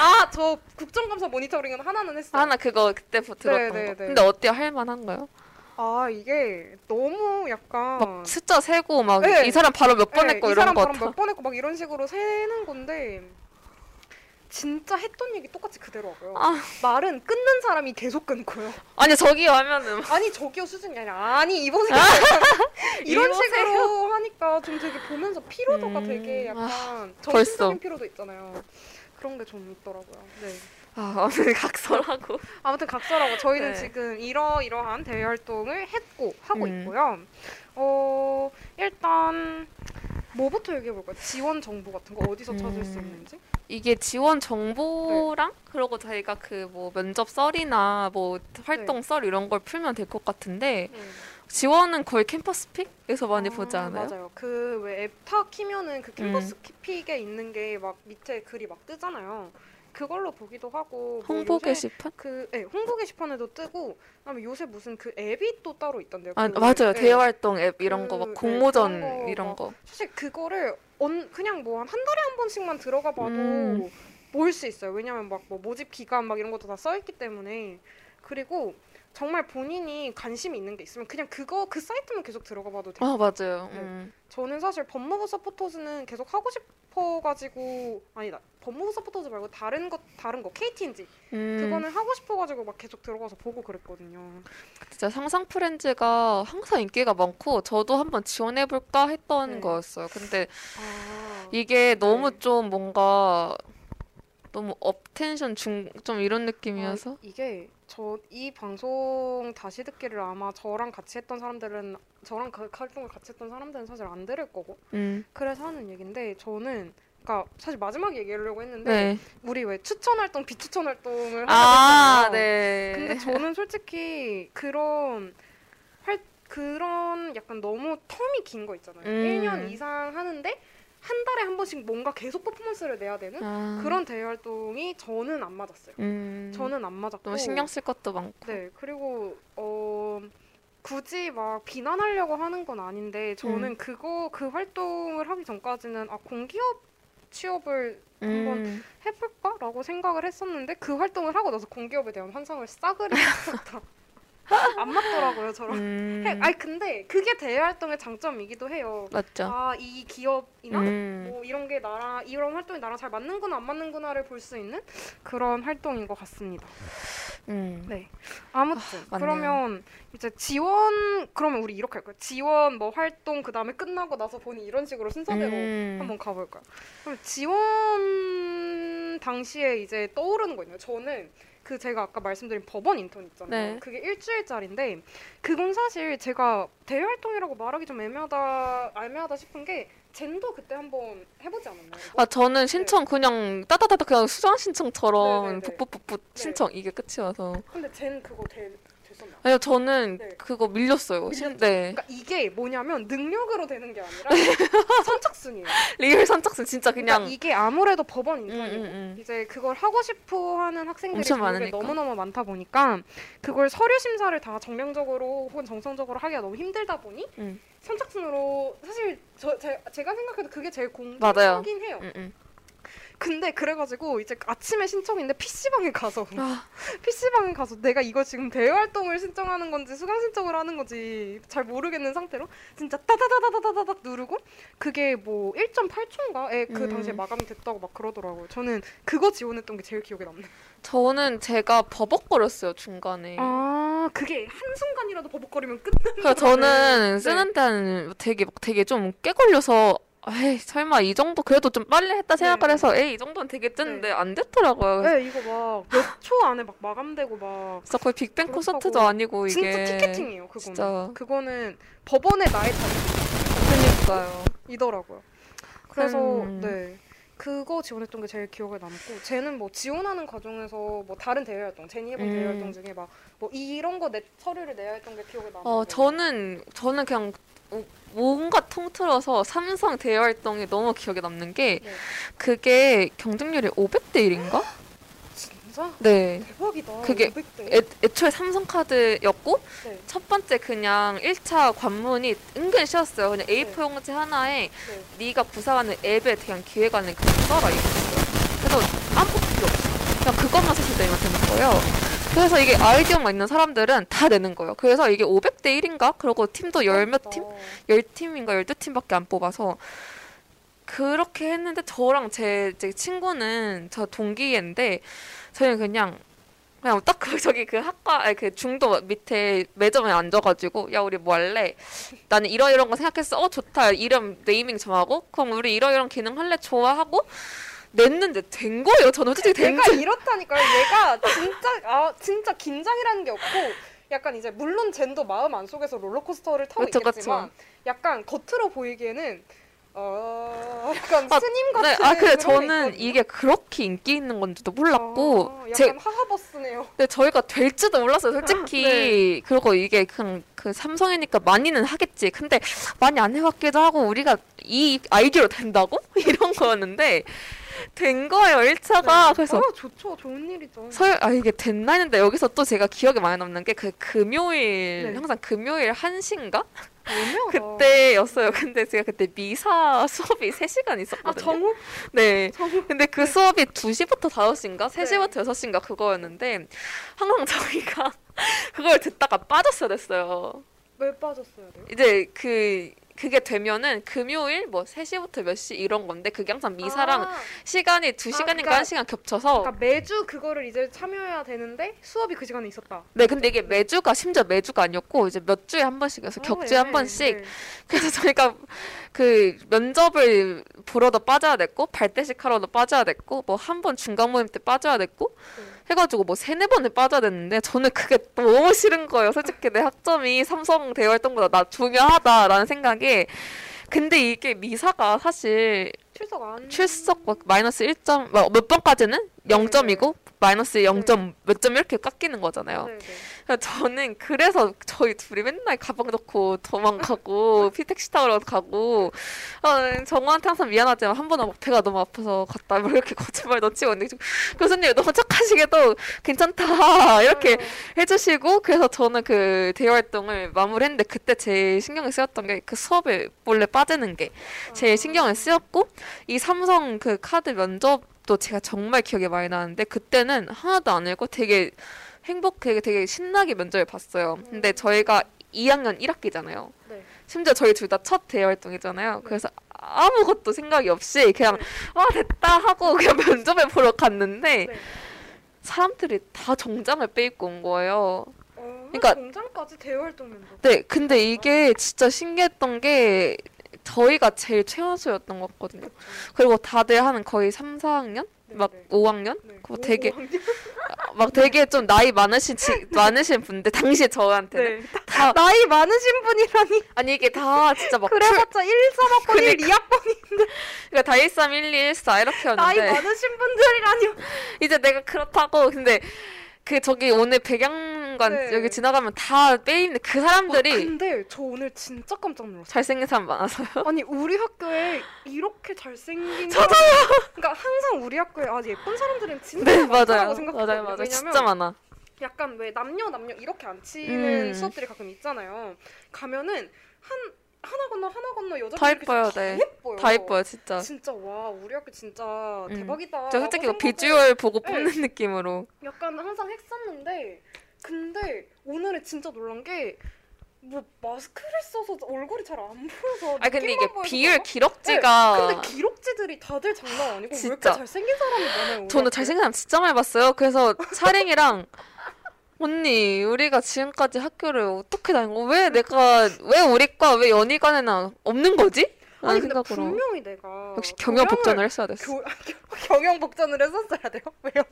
Speaker 1: 아 저 국정감사 모니터링은 하나는 했어요.
Speaker 2: 하나 그거 그때 보- 들었던
Speaker 1: 네,
Speaker 2: 거.
Speaker 1: 네.
Speaker 2: 근데 어때요? 할만한가요?
Speaker 1: 아 이게 너무 약간
Speaker 2: 막 숫자 세고 막이
Speaker 1: 네.
Speaker 2: 사람 바로 몇번
Speaker 1: 네,
Speaker 2: 했고
Speaker 1: 이
Speaker 2: 이런
Speaker 1: 사람
Speaker 2: 거
Speaker 1: 바로
Speaker 2: 다.
Speaker 1: 몇번 했고 막 이런 식으로 세는 건데 진짜 했던 얘기 똑같이 그대로 하고요.
Speaker 2: 아.
Speaker 1: 말은 끊는 사람이 계속 끊고요.
Speaker 2: 아니 저기 하면은
Speaker 1: 아니 저기요 수준이 아니라 아니 이보세요. 이런
Speaker 2: 이보세요.
Speaker 1: 식으로 하니까 좀 되게 보면서 피로도가
Speaker 2: 음,
Speaker 1: 되게 약간
Speaker 2: 벌써.
Speaker 1: 정신적인 피로도 있잖아요. 그런 게 좀 있더라고요. 네.
Speaker 2: 아 오늘 각설하고
Speaker 1: 아무튼 각설하고 저희는
Speaker 2: 네.
Speaker 1: 지금 이러이러한 대외 활동을 했고 하고
Speaker 2: 음.
Speaker 1: 있고요. 어 일단 뭐부터 얘기해 볼까요? 지원 정보 같은 거 어디서 찾을 수
Speaker 2: 음.
Speaker 1: 있는지?
Speaker 2: 이게 지원 정보랑 그리고 저희가 그 뭐 면접 썰이나 뭐 활동
Speaker 1: 네.
Speaker 2: 썰 이런 걸 풀면 될 것 같은데
Speaker 1: 음.
Speaker 2: 지원은 거의 캠퍼스 픽에서 많이 보지
Speaker 1: 아,
Speaker 2: 않아요?
Speaker 1: 맞아요. 그 왜 앱 타 키면은 그 캠퍼스
Speaker 2: 음.
Speaker 1: 픽에 있는 게 막 밑에 글이 막 뜨잖아요. 그걸로 보기도 하고 뭐
Speaker 2: 홍보 게시판?
Speaker 1: 그 네, 홍보 게시판에도 뜨고 그다음에 요새 무슨 그 앱이 또 따로 있던데요.
Speaker 2: 아
Speaker 1: 그,
Speaker 2: 맞아요
Speaker 1: 네.
Speaker 2: 대외 활동 앱 이런 거
Speaker 1: 그,
Speaker 2: 막
Speaker 1: 네,
Speaker 2: 공모전
Speaker 1: 거
Speaker 2: 이런
Speaker 1: 막
Speaker 2: 거.
Speaker 1: 사실 그거를 언, 그냥 뭐한 달에 한 번씩만 들어가 봐도
Speaker 2: 음.
Speaker 1: 볼수 있어요. 왜냐면 막 뭐 모집 기간 막 이런 것도 다 써 있기 때문에 그리고 정말 본인이 관심이 있는 게 있으면 그냥 그거 그 사이트만 계속 들어가 봐도 돼요.
Speaker 2: 아 맞아요.
Speaker 1: 네.
Speaker 2: 음.
Speaker 1: 저는 사실 법무부 서포터즈는 계속 하고 싶어가지고 아니다 법무부 서포터즈 말고 다른 거 다른 거 KT&G
Speaker 2: 음,
Speaker 1: 그거는 하고 싶어가지고 막 계속 들어가서 보고 그랬거든요.
Speaker 2: 진짜 상상 프렌즈가 항상 인기가 많고 저도 한번 지원해볼까 했던
Speaker 1: 네.
Speaker 2: 거였어요. 근데
Speaker 1: 아,
Speaker 2: 이게 너무
Speaker 1: 네.
Speaker 2: 좀 뭔가 너무 up tension 중 좀 이런 느낌이어서
Speaker 1: 아, 이게 저 이 방송 다시 듣기를 아마 저랑 같이 했던 사람들은 저랑 그 활동을 같이 했던 사람들은 사실 안 들을 거고
Speaker 2: 음,
Speaker 1: 그래서 하는 얘긴데 저는 그러니까 사실 마지막에 얘기하려고 했는데
Speaker 2: 네.
Speaker 1: 우리 왜 추천 활동 비추천 활동을
Speaker 2: 아,
Speaker 1: 하잖아요.
Speaker 2: 네.
Speaker 1: 근데 저는 솔직히 그런 활 그런 약간 너무 텀이 긴 거 있잖아요.
Speaker 2: 음.
Speaker 1: 1년 이상 하는데 한 달에 한 번씩 뭔가 계속 퍼포먼스를 내야 되는
Speaker 2: 아,
Speaker 1: 그런 대외 활동이 저는 안 맞았어요.
Speaker 2: 음,
Speaker 1: 저는 안 맞았고
Speaker 2: 너무 신경 쓸 것도 많고.
Speaker 1: 네 그리고 어 굳이 막 비난하려고 하는 건 아닌데 저는
Speaker 2: 음.
Speaker 1: 그거 그 활동을 하기 전까지는 아 공기업 취업을 한번
Speaker 2: 음,
Speaker 1: 해볼까라고 생각을 했었는데 그 활동을 하고 나서 공기업에 대한 환상을 싸그리 했었다. 안 맞더라고요 저랑.
Speaker 2: 음,
Speaker 1: 해- 아니 근데 그게 대외 활동의 장점이기도 해요.
Speaker 2: 맞죠.
Speaker 1: 아이 기업이나
Speaker 2: 음,
Speaker 1: 뭐 이런 게 나랑 이런 활동이 나랑 잘 맞는구나 안 맞는구나를 볼 수 있는 그런 활동인 것 같습니다.
Speaker 2: 음.
Speaker 1: 네. 아무튼
Speaker 2: 맞네요.
Speaker 1: 그러면 이제 지원 그러면 우리 이렇게 할까요? 지원 뭐 활동 그 다음에 끝나고 나서 보니 이런 식으로 순서대로
Speaker 2: 음.
Speaker 1: 한번 가볼까요? 그럼 지원 당시에 이제 떠오르는 거 있나요? 저는 그 제가 아까 말씀드린 법원 인턴 있잖아요.
Speaker 2: 네.
Speaker 1: 그게 일주일짜리인데 그건 사실 제가 대외 활동이라고 말하기 좀 애매하다 애매하다 싶은 게 젠도 그때 한번 해보지 않았나요? 이거?
Speaker 2: 아 저는 신청 그냥 따다다다 그냥 수강 신청처럼
Speaker 1: 네네네.
Speaker 2: 풋풋풋풋
Speaker 1: 네.
Speaker 2: 신청 이게 끝이어서
Speaker 1: 근데 젠 그거 되?
Speaker 2: 아니요 저는
Speaker 1: 네.
Speaker 2: 그거 밀렸어요. 신, 네
Speaker 1: 그러니까 이게 뭐냐면 능력으로 되는 게 아니라 선착순이에요.
Speaker 2: real 선착순 진짜
Speaker 1: 그러니까
Speaker 2: 그냥
Speaker 1: 이게 아무래도 법원
Speaker 2: 음,
Speaker 1: 인턴이고
Speaker 2: 음, 음.
Speaker 1: 이제 그걸 하고 싶어 하는 학생들이
Speaker 2: 엄청
Speaker 1: 교육에
Speaker 2: 많으니까.
Speaker 1: 너무너무 많다 보니까 그걸 서류 심사를 다 정량적으로 혹은 정성적으로 하기가 너무 힘들다 보니
Speaker 2: 음.
Speaker 1: 선착순으로 사실 저 제, 제가 생각해도 그게 제일. 공정하긴 해요. 근데 그래가지고 이제 아침에 신청인데 PC방에 가서
Speaker 2: 아,
Speaker 1: PC방에 가서 내가 이거 지금 대외 활동을 신청하는 건지 수강 신청을 하는 건지 잘 모르겠는 상태로 진짜 따다다다다다닥 누르고 그게 뭐 1.8초인가에 그
Speaker 2: 음.
Speaker 1: 당시에 마감이 됐다고 막 그러더라고요. 저는 그거 지원했던 게 제일 기억에 남네요.
Speaker 2: 저는 제가 버벅거렸어요 중간에.
Speaker 1: 아 그게 한 순간이라도 버벅거리면 끝나는
Speaker 2: 그래서 저는
Speaker 1: 네.
Speaker 2: 쓰는 데는 되게 막 되게 좀 깨 걸려서 에이 설마 이 정도 그래도 좀 빨리 했다 생각을
Speaker 1: 네.
Speaker 2: 해서 에이 이 정도는 되겠는데 안 됐더라고요.
Speaker 1: 네 이거 막 몇 초 안에 막 마감되고 막
Speaker 2: 진짜 거의 빅뱅
Speaker 1: 그렇다고
Speaker 2: 콘서트도 아니고 이게
Speaker 1: 진짜 티켓팅이에요 그거는.
Speaker 2: 진짜.
Speaker 1: 그거는 법원의 나의
Speaker 2: 그러니까요.
Speaker 1: 자리이더라고요. 그래서
Speaker 2: 음.
Speaker 1: 네. 그거 지원했던 게 제일 기억에 남고 쟤는 뭐 지원하는 과정에서 뭐 다른 대외 활동, 제니 해본 대외
Speaker 2: 음.
Speaker 1: 활동 중에 막 뭐 이런 거 내 서류를 내야 했던 게 기억에 남아요.
Speaker 2: 어 저는 저는 그냥 오- 뭔가 통틀어서 삼성 대외 활동이 너무 기억에 남는 게
Speaker 1: 네.
Speaker 2: 그게 경쟁률이 500대 1인가?
Speaker 1: 진짜
Speaker 2: 네.
Speaker 1: 대박이다.
Speaker 2: 그게
Speaker 1: 500대.
Speaker 2: 애, 애초에 삼성카드였고
Speaker 1: 네.
Speaker 2: 첫 번째 그냥 1차 관문이 은근 쉬웠어요. 그냥
Speaker 1: 네.
Speaker 2: A4 용지 하나에
Speaker 1: 네.
Speaker 2: 네가 구상하는 앱에 대한 기획안을 그냥 써라 이거였어요. 그래서 아무것도 필요 없어. 그냥 그것만 사실 내면 되는 거예요. 그래서 이게 아이디어만 있는 사람들은 다 내는 거예요. 그래서 이게 500대 1인가? 그리고 팀도 열 몇 팀?
Speaker 1: 대박이다.
Speaker 2: 10팀인가 12팀밖에 안 뽑아서 그렇게 했는데 저랑 제, 제 친구는 저 동기인데 저희는 그냥 그냥 딱 그 저기 그 학과 아니 그 중도 밑에 매점에 앉아가지고 야 우리 뭐 할래? 나는 이러이런 거 생각했어. 어 좋다. 이름 네이밍 정하고 그럼 우리 이러이런 기능 할래? 좋아하고 냈는데 된 거예요. 저는 솔직히 된
Speaker 1: 얘가
Speaker 2: 거.
Speaker 1: 이렇다니까요. 얘가 진짜 아 진짜 긴장이라는 게 없고 약간 이제 물론 젠도 마음 안 속에서 롤러코스터를 타고
Speaker 2: 그쵸,
Speaker 1: 있겠지만 약간 겉으로 보이기에는 어 약간
Speaker 2: 아,
Speaker 1: 스님 같은
Speaker 2: 네,
Speaker 1: 아게
Speaker 2: 저는
Speaker 1: 있거든요.
Speaker 2: 이게 그렇게 인기 있는 건지도 몰랐고
Speaker 1: 아, 약간
Speaker 2: 제
Speaker 1: 하하버스네요.
Speaker 2: 근데 저희가 될지도 몰랐어요, 솔직히.
Speaker 1: 네.
Speaker 2: 그리고 이게 그냥 그 삼성이니까 많이는 하겠지. 근데 많이 안 해봤기도 하고 우리가 이 아이디어로 된다고? 이런 거였는데 된 거예요, 1차가. 그래서
Speaker 1: 아 좋죠, 좋은 일이죠.
Speaker 2: 설, 아, 이게 됐나 했는데 여기서 또 제가 기억에 많이 남는 게 그 금요일,
Speaker 1: 네.
Speaker 2: 항상 금요일 1시인가?
Speaker 1: 애매하다.
Speaker 2: 그때였어요. 근데 제가 그때 미사 수업이 3시간
Speaker 1: 아
Speaker 2: 있었거든요.
Speaker 1: 정우
Speaker 2: 네.
Speaker 1: 정우
Speaker 2: 근데 그 수업이 2시부터 5시인가?
Speaker 1: 네.
Speaker 2: 3시부터 6시인가 그거였는데 항상 저희가 그걸 듣다가 빠졌어야 됐어요.
Speaker 1: 왜 빠졌어야 돼요?
Speaker 2: 이제 그, 그게 되면은 금요일 뭐 3시부터 몇 시 이런 건데 그게 항상 미사랑
Speaker 1: 아,
Speaker 2: 시간이 2시간인가
Speaker 1: 그러니까-
Speaker 2: 한 시간 겹쳐서
Speaker 1: 그러니까 매주 그거를 이제 참여해야 되는데 수업이 그 시간에 있었다.
Speaker 2: 네, 근데 이게 매주가 심지어 매주가 아니었고 이제 몇 주에 한 번씩이어서
Speaker 1: 어,
Speaker 2: 격주에 한
Speaker 1: 네,
Speaker 2: 번씩
Speaker 1: 네.
Speaker 2: 그래서 저희가 그 면접을 보러도 빠져야 됐고 발대식 하러도 빠져야 됐고 뭐 한 번 중간 모임 때 빠져야 됐고
Speaker 1: 네.
Speaker 2: 해가지고 뭐 세네 번을 빠져야 됐는데 저는 그게 너무 싫은 거예요. 솔직히 내 학점이 삼성 대외 활동보다 나 중요하다라는 생각에 근데 이게 미사가 사실
Speaker 1: 출석 안
Speaker 2: 출석 막 마이너스 1점 뭐몇 번까지는 0점이고 마이너스 0점 몇 점 이렇게 깎이는 거잖아요.
Speaker 1: 네, 네.
Speaker 2: 그래서 저는 그래서 저희 둘이 맨날 가방 넣고 도망가고 피택시 타러 가고 어, 정우한테 항상 미안하지만 한 번은 막 배가 너무 아파서 갔다 뭐 이렇게 거짓말 넣치고 있는데 교수님 너무 착하시게도 괜찮다 이렇게
Speaker 1: 네.
Speaker 2: 해주시고 그래서 저는 그 대외 활동을 마무리했는데 그때 제일 신경이 쓰였던 게 그 수업에 몰래 빠지는 게 제일 신경을 쓰였고 이 삼성 그 카드 면접도 제가 정말 기억에 많이 나는데 그때는 하나도 안 읽고 되게 행복하게 되게 신나게 면접을 봤어요. 근데 저희가 2학년 1학기잖아요.
Speaker 1: 네.
Speaker 2: 심지어 저희 둘 다 첫 대외 활동이잖아요. 그래서 아무것도 생각이 없이 그냥
Speaker 1: 네.
Speaker 2: 아 됐다 하고 그냥 면접을 보러 갔는데
Speaker 1: 네.
Speaker 2: 사람들이 다 정장을 빼입고 온 거예요.
Speaker 1: 어,
Speaker 2: 그러니까-
Speaker 1: 공장까지 대활동 면접.
Speaker 2: 네, 근데 이게 진짜 신기했던 게 저희가 제일 최연소였던 것 같거든요. 그리고 다들 하는 거의 3, 4학년?
Speaker 1: 네,
Speaker 2: 막
Speaker 1: 네.
Speaker 2: 5학년?
Speaker 1: 네.
Speaker 2: 그거 되게
Speaker 1: 오, 학년?
Speaker 2: 막 되게 좀 나이 많으신 지, 많으신 분들 당시에 저한테는
Speaker 1: 네.
Speaker 2: 다
Speaker 1: 나이 많으신 분이라니.
Speaker 2: 아니 이게 다 진짜 막 풀,
Speaker 1: 그래봤자 1, 3 학번 1,
Speaker 2: 그러니까.
Speaker 1: 2학번
Speaker 2: 그러니까 다 13, 12, 14
Speaker 1: 나이
Speaker 2: 이렇게였는데
Speaker 1: 많으신 분들이라니요.
Speaker 2: 이제 내가 그렇다고 근데 그 저기 오늘 백양 관
Speaker 1: 네.
Speaker 2: 여기 지나가면 다 빼입는 그 사람들이
Speaker 1: 와, 근데 저 오늘 진짜 깜짝 놀랐어요.
Speaker 2: 잘생긴 사람 많아서요.
Speaker 1: 아니 우리 학교에 이렇게 잘생긴 저도요. 그러니까 항상 우리 학교에 아 예쁜 사람들은 진짜
Speaker 2: 네
Speaker 1: 많다고 생각해요.
Speaker 2: 맞아요 맞아요 진짜 많아.
Speaker 1: 약간 왜 남녀 남녀 이렇게 안 치는
Speaker 2: 음.
Speaker 1: 수업들이 가끔 있잖아요. 가면은 한 하나 건너 하나 건너 여자들
Speaker 2: 다 예뻐요,
Speaker 1: 다
Speaker 2: 네.
Speaker 1: 예뻐요.
Speaker 2: 다 예뻐요 진짜.
Speaker 1: 진짜 와 우리 학교 진짜
Speaker 2: 음.
Speaker 1: 대박이다.
Speaker 2: 저 솔직히 비주얼 보고
Speaker 1: 네.
Speaker 2: 뽑는 느낌으로
Speaker 1: 약간 항상 했었는데 근데 오늘은 진짜 놀란 게 뭐 마스크를 써서 얼굴이 잘 안 보여서
Speaker 2: 아 근데 이게 비율
Speaker 1: 그런가?
Speaker 2: 기럭지가
Speaker 1: 근데 기록지들이 다들 장난 아니고 왜 이렇게
Speaker 2: 진짜.
Speaker 1: 잘생긴 사람이 많아요
Speaker 2: 저는? 잘생긴 사람 진짜 많이 봤어요. 그래서 차랭이랑 언니 우리가 지금까지 학교를 어떻게 다니고 왜 내가 왜 우리과 왜 연희관에는 없는 거지? 라는
Speaker 1: 아니 근데
Speaker 2: 생각으로
Speaker 1: 분명히 내가
Speaker 2: 역시 경영 복전을 했어야 됐어.
Speaker 1: 교, 경영 복전을 했었어야 돼요? 왜요?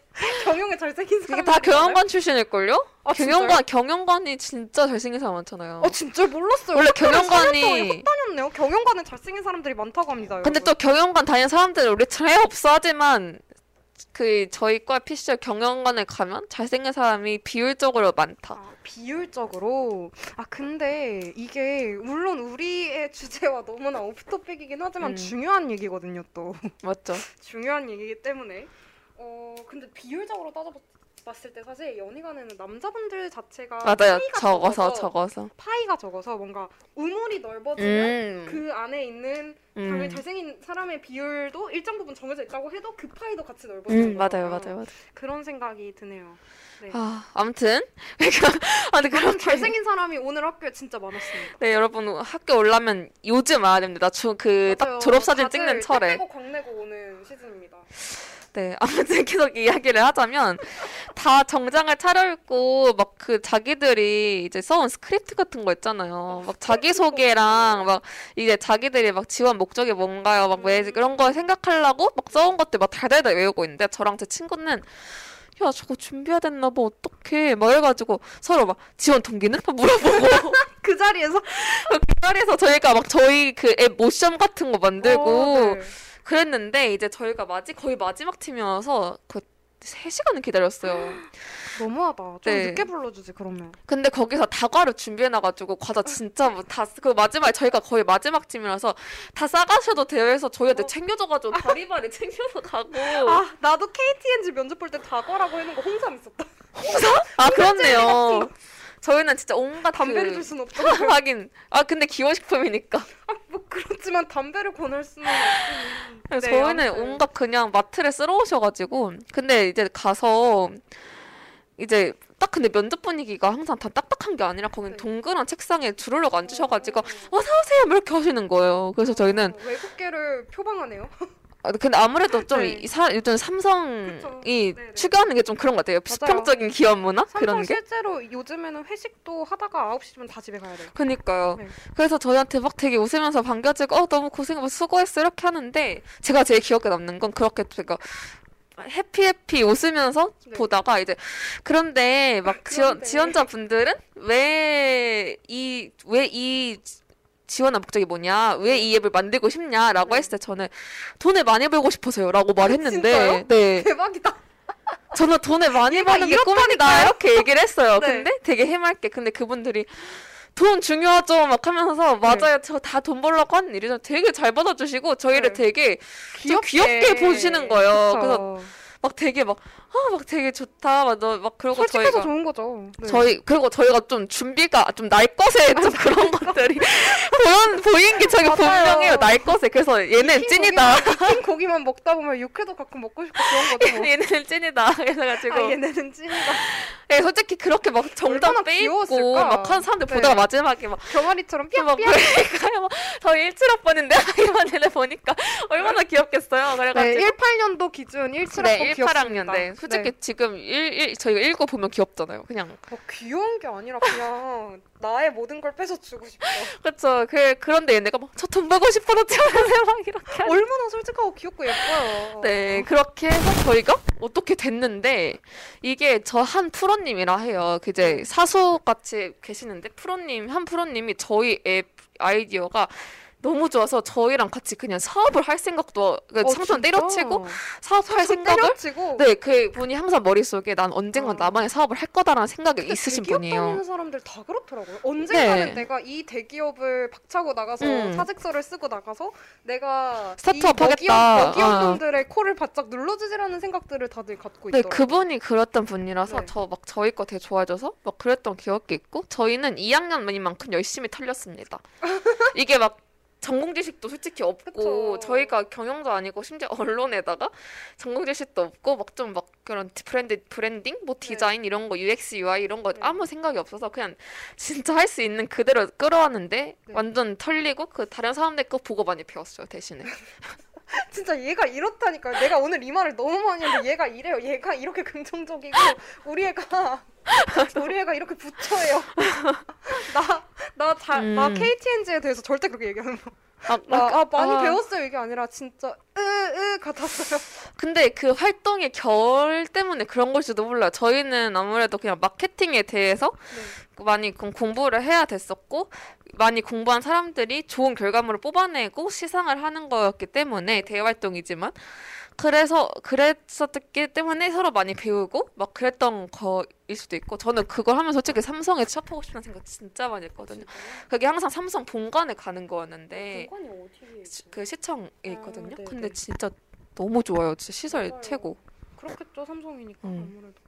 Speaker 1: 경영에 잘생긴 사람
Speaker 2: 이게 다 경영관 출신일걸요?
Speaker 1: 아,
Speaker 2: 경영관 경영관이 진짜 잘생긴 사람 많잖아요.
Speaker 1: 아 진짜 몰랐어요.
Speaker 2: 원래 경영관이-
Speaker 1: 4년 동안 헛 다녔네요. 경영관에 잘생긴 사람들이 많다고 합니다.
Speaker 2: 근데 또
Speaker 1: 여러분.
Speaker 2: 경영관 다니는 사람들은 우리처럼 해 없어 하지만 그 저희 과 피셜 경영관에 가면 잘생긴 사람이 비율적으로 많다.
Speaker 1: 아, 비율적으로 아 근데 이게 물론 우리의 주제와 너무나 오프토픽이긴 하지만
Speaker 2: 음.
Speaker 1: 중요한 얘기거든요 또
Speaker 2: 맞죠?
Speaker 1: 중요한 얘기이기 때문에 어 근데 비율적으로 따져봤 을 때 사실 연희관에는 남자분들 자체가
Speaker 2: 맞아요.
Speaker 1: 파이가
Speaker 2: 적어서 적어서.
Speaker 1: 파이가 적어서 뭔가 우물이 넓어지면
Speaker 2: 음.
Speaker 1: 그 안에 있는 당연히
Speaker 2: 음.
Speaker 1: 잘생긴 사람의 비율도 일정 부분 정해져 있다고 해도 그 파이도 같이 넓어지는
Speaker 2: 음, 맞아요. 맞아요, 맞아요.
Speaker 1: 그런 생각이 드네요. 네.
Speaker 2: 아, 아무튼 아, 근데 그렇게
Speaker 1: 잘생긴 사람이 오늘 학교에 진짜 많았습니다.
Speaker 2: 네 여러분 학교 올라면 요즘 와야 됩니다. 그 딱. 졸업 사진 찍는
Speaker 1: 때
Speaker 2: 철에.
Speaker 1: 광내고 오는 시즌입니다.
Speaker 2: 네 아무튼 계속 이야기를 하자면 다 정장을 차려입고 막 그 자기들이 이제 써온 스크립트 같은 거 있잖아요. 막 자기 소개랑 막 이제 자기들이 막 지원 목적이 뭔가요? 막왜
Speaker 1: 음.
Speaker 2: 그런 걸 생각하려고 막 써온 것들 막 달달달 외우고 있는데 저랑 제 친구는 야 저거 준비해야 됐나 봐 어떡해 막 이래가지고 서로 막 지원 동기는? 막 물어보고
Speaker 1: 그 자리에서
Speaker 2: 그 자리에서 저희가 막 저희 그 앱 모션 같은 거 만들고
Speaker 1: 어, 네.
Speaker 2: 그랬는데 이제 저희가 마지 거의 마지막 팀이어서 그 3시간을 기다렸어요.
Speaker 1: 너무하다. 좀
Speaker 2: 네.
Speaker 1: 늦게 불러주지 그러면.
Speaker 2: 근데 거기서 다과를 준비해놔가지고 과자 진짜 뭐 다그 마지막에 저희가 거의 마지막 팀이라서 다 싸가셔도 해서 저희한테
Speaker 1: 어.
Speaker 2: 챙겨줘가지고 바리바리 챙겨서 가고
Speaker 1: 아 나도 KTNG 면접 볼 때 다과라고 해놓은 거 홍삼 있었다.
Speaker 2: 아 그렇네요. 저희는 진짜 온갖
Speaker 1: 담배를
Speaker 2: 그...
Speaker 1: 줄 수는 없잖아요.
Speaker 2: 하긴 아 근데 기호식품이니까
Speaker 1: 뭐 그렇지만 담배를 권할 수는.
Speaker 2: 그래서
Speaker 1: 네,
Speaker 2: 저희는
Speaker 1: 아무튼.
Speaker 2: 온갖 그냥 마트를 쓸어 오셔가지고 근데 이제 가서 이제 딱 근데 면접 분위기가 항상 다 딱딱한 게 아니라 거긴
Speaker 1: 네.
Speaker 2: 동그란 책상에 주르륵 앉으셔가지고 어서 오세요 뭐 이렇게 하시는 거예요. 그래서 저희는
Speaker 1: 어, 외국계를 표방하네요.
Speaker 2: 아, 근데 아무래도 좀
Speaker 1: 네.
Speaker 2: 이 사, 요즘 삼성이
Speaker 1: 그쵸. 네네.
Speaker 2: 추구하는 게 좀 그런 것 같아요. 수평적인 기업 문화 그런 게.
Speaker 1: 실제로 요즘에는 회식도 하다가 9시면 다 집에 가야 돼요.
Speaker 2: 그니까요.
Speaker 1: 네.
Speaker 2: 그래서 저희한테 막 되게 웃으면서 반겨주고 어 너무 고생 수고했어 이렇게 하는데 제가 제일 기억에 남는 건 그렇게 제가 해피 해피 웃으면서
Speaker 1: 네.
Speaker 2: 보다가 이제 그런데 막 지원
Speaker 1: 그런데.
Speaker 2: 지원자 분들은 왜 이 왜이 지원한 목적이 뭐냐? 왜 이 앱을 만들고 싶냐라고
Speaker 1: 네.
Speaker 2: 했을 때 저는 돈을 많이 벌고 싶어서요라고 말했는데
Speaker 1: 진짜요?
Speaker 2: 네
Speaker 1: 대박이다.
Speaker 2: 저는 돈을 많이 버는 게 꿈이다 이렇게 얘기를 했어요.
Speaker 1: 네.
Speaker 2: 근데 되게 해맑게 근데 그분들이 돈 중요하죠 막 하면서 맞아요 저다 돈 벌려고 하는 일이죠 되게 잘 받아주시고 저희를
Speaker 1: 네.
Speaker 2: 되게 좀 귀엽게 보시는 거예요. 그래서 막 되게 막 아 막 되게 좋다 막너막 그러고
Speaker 1: 솔직해서
Speaker 2: 저희가
Speaker 1: 좋은 거죠. 네.
Speaker 2: 저희 그리고 저희가 좀 준비가 좀 날 것에 좀 그런 것들이 보연 보인 게 저게
Speaker 1: 맞아요.
Speaker 2: 분명해요 날 것에 그래서 얘는 찐이다
Speaker 1: 익힌 고기만 먹다 보면 육회도 가끔 먹고 싶고 그런 거죠. 뭐.
Speaker 2: 얘는 찐이다 그래가지고
Speaker 1: 아 얘네는 찐이다.
Speaker 2: 예, 솔직히 그렇게 막 정답
Speaker 1: 얼마나
Speaker 2: 빼입고
Speaker 1: 귀여웠을까?
Speaker 2: 막 하는 사람들
Speaker 1: 네.
Speaker 2: 보다가 마지막에 막
Speaker 1: 병아리처럼
Speaker 2: 막
Speaker 1: 삐약삐약.
Speaker 2: 그러니까요. 막 저희 17학번인데 이런 애를 보니까 얼마나 귀엽겠어요.
Speaker 1: 네,
Speaker 2: 그래가지고
Speaker 1: 18년도 기준 17학번
Speaker 2: 네,
Speaker 1: 귀엽습니다.
Speaker 2: 18학년. 네. 솔직히 지금 1, 1, 저희가 읽고 보면 귀엽잖아요. 그냥.
Speaker 1: 어, 귀여운 게 아니라 그냥 나의 모든 걸 뺏어 주고 싶어.
Speaker 2: 그쵸. 그, 그런데 얘네가 막, 저 돈 벌고 태어나세요. 막 이렇게.
Speaker 1: 얼마나 솔직하고 귀엽고 예뻐요.
Speaker 2: 네, 그렇게 해서 저희가 어떻게 됐는데, 이게 저 한 프로님이라 해요. 그 이제 사수 같이 계시는데, 프로님, 한 프로님이 저희 앱 아이디어가 너무 좋아서 저희랑 같이 그냥 사업을 할 생각도, 그
Speaker 1: 어,
Speaker 2: 상처? 때려치고 사업할 생각을
Speaker 1: 때려치고
Speaker 2: 네, 그 분이 항상 머릿속에 난 언젠간
Speaker 1: 어.
Speaker 2: 나만의 사업을 할 거다라는 생각이 있으신
Speaker 1: 대기업
Speaker 2: 분이에요.
Speaker 1: 다니는 사람들 다 그렇더라고요. 언젠가는
Speaker 2: 네.
Speaker 1: 내가 이 대기업을 박차고 나가서
Speaker 2: 음.
Speaker 1: 사직서를 쓰고 나가서 내가 스타트업
Speaker 2: 하겠다.
Speaker 1: 여기업분들의 코를 바짝 눌러주지라는 생각들을 다들 갖고
Speaker 2: 네,
Speaker 1: 있더라고요.
Speaker 2: 그분이 그랬던 분이라서
Speaker 1: 네.
Speaker 2: 저막 저희 거 되게 좋아해줘서 막 그랬던 기억이 있고 저희는 2학년인 만큼 열심히 털렸습니다. 이게 막 전공 지식도 솔직히 없고
Speaker 1: 그쵸.
Speaker 2: 저희가 경영도 아니고 심지어 언론에다가 전공 지식도 없고 막 좀막 그런 브랜드 브랜딩 뭐 디자인 이런 거 UX UI 이런 거
Speaker 1: 네.
Speaker 2: 아무 생각이 없어서 그냥 진짜 할 수 있는 그대로 끌어왔는데
Speaker 1: 네.
Speaker 2: 완전 털리고 그 다른 사람들 거 보고 많이 배웠어요 대신에
Speaker 1: 진짜 얘가 이렇다니까요. 내가 오늘 이 말을 너무 많이 했는데 얘가 이래요. 얘가 이렇게 긍정적이고 우리 애가 우리 애가 이렇게 부처예요. 나나잘나
Speaker 2: 음.
Speaker 1: KTNG에 대해서 절대 그렇게 얘기하는 거.
Speaker 2: 아,
Speaker 1: 나, 아, 많이
Speaker 2: 아.
Speaker 1: 배웠어요 이게 아니라 진짜 으으 같았어요.
Speaker 2: 근데 그 활동의 결 때문에 그런 걸지도 몰라요. 저희는 아무래도 그냥 마케팅에 대해서
Speaker 1: 네.
Speaker 2: 많이 공- 공부를 해야 됐었고 많이 공부한 사람들이 좋은 결과물을 뽑아내고 시상을 하는 거였기 때문에 대외 활동이지만 그래서 그랬었기 때문에 서로 많이 배우고 막 그랬던 거일 수도 있고 저는 그걸 하면 솔직히 삼성에 취업하고 싶다는 생각 진짜 많이 했거든요. 그게 항상 삼성 본관에 가는 거였는데 그 시청에 있거든요.
Speaker 1: 네,
Speaker 2: 근데
Speaker 1: 네.
Speaker 2: 진짜 너무 좋아요. 진짜 시설
Speaker 1: 맞아요.
Speaker 2: 최고.
Speaker 1: 그렇겠죠 삼성이니까
Speaker 2: 음.
Speaker 1: 아무래도.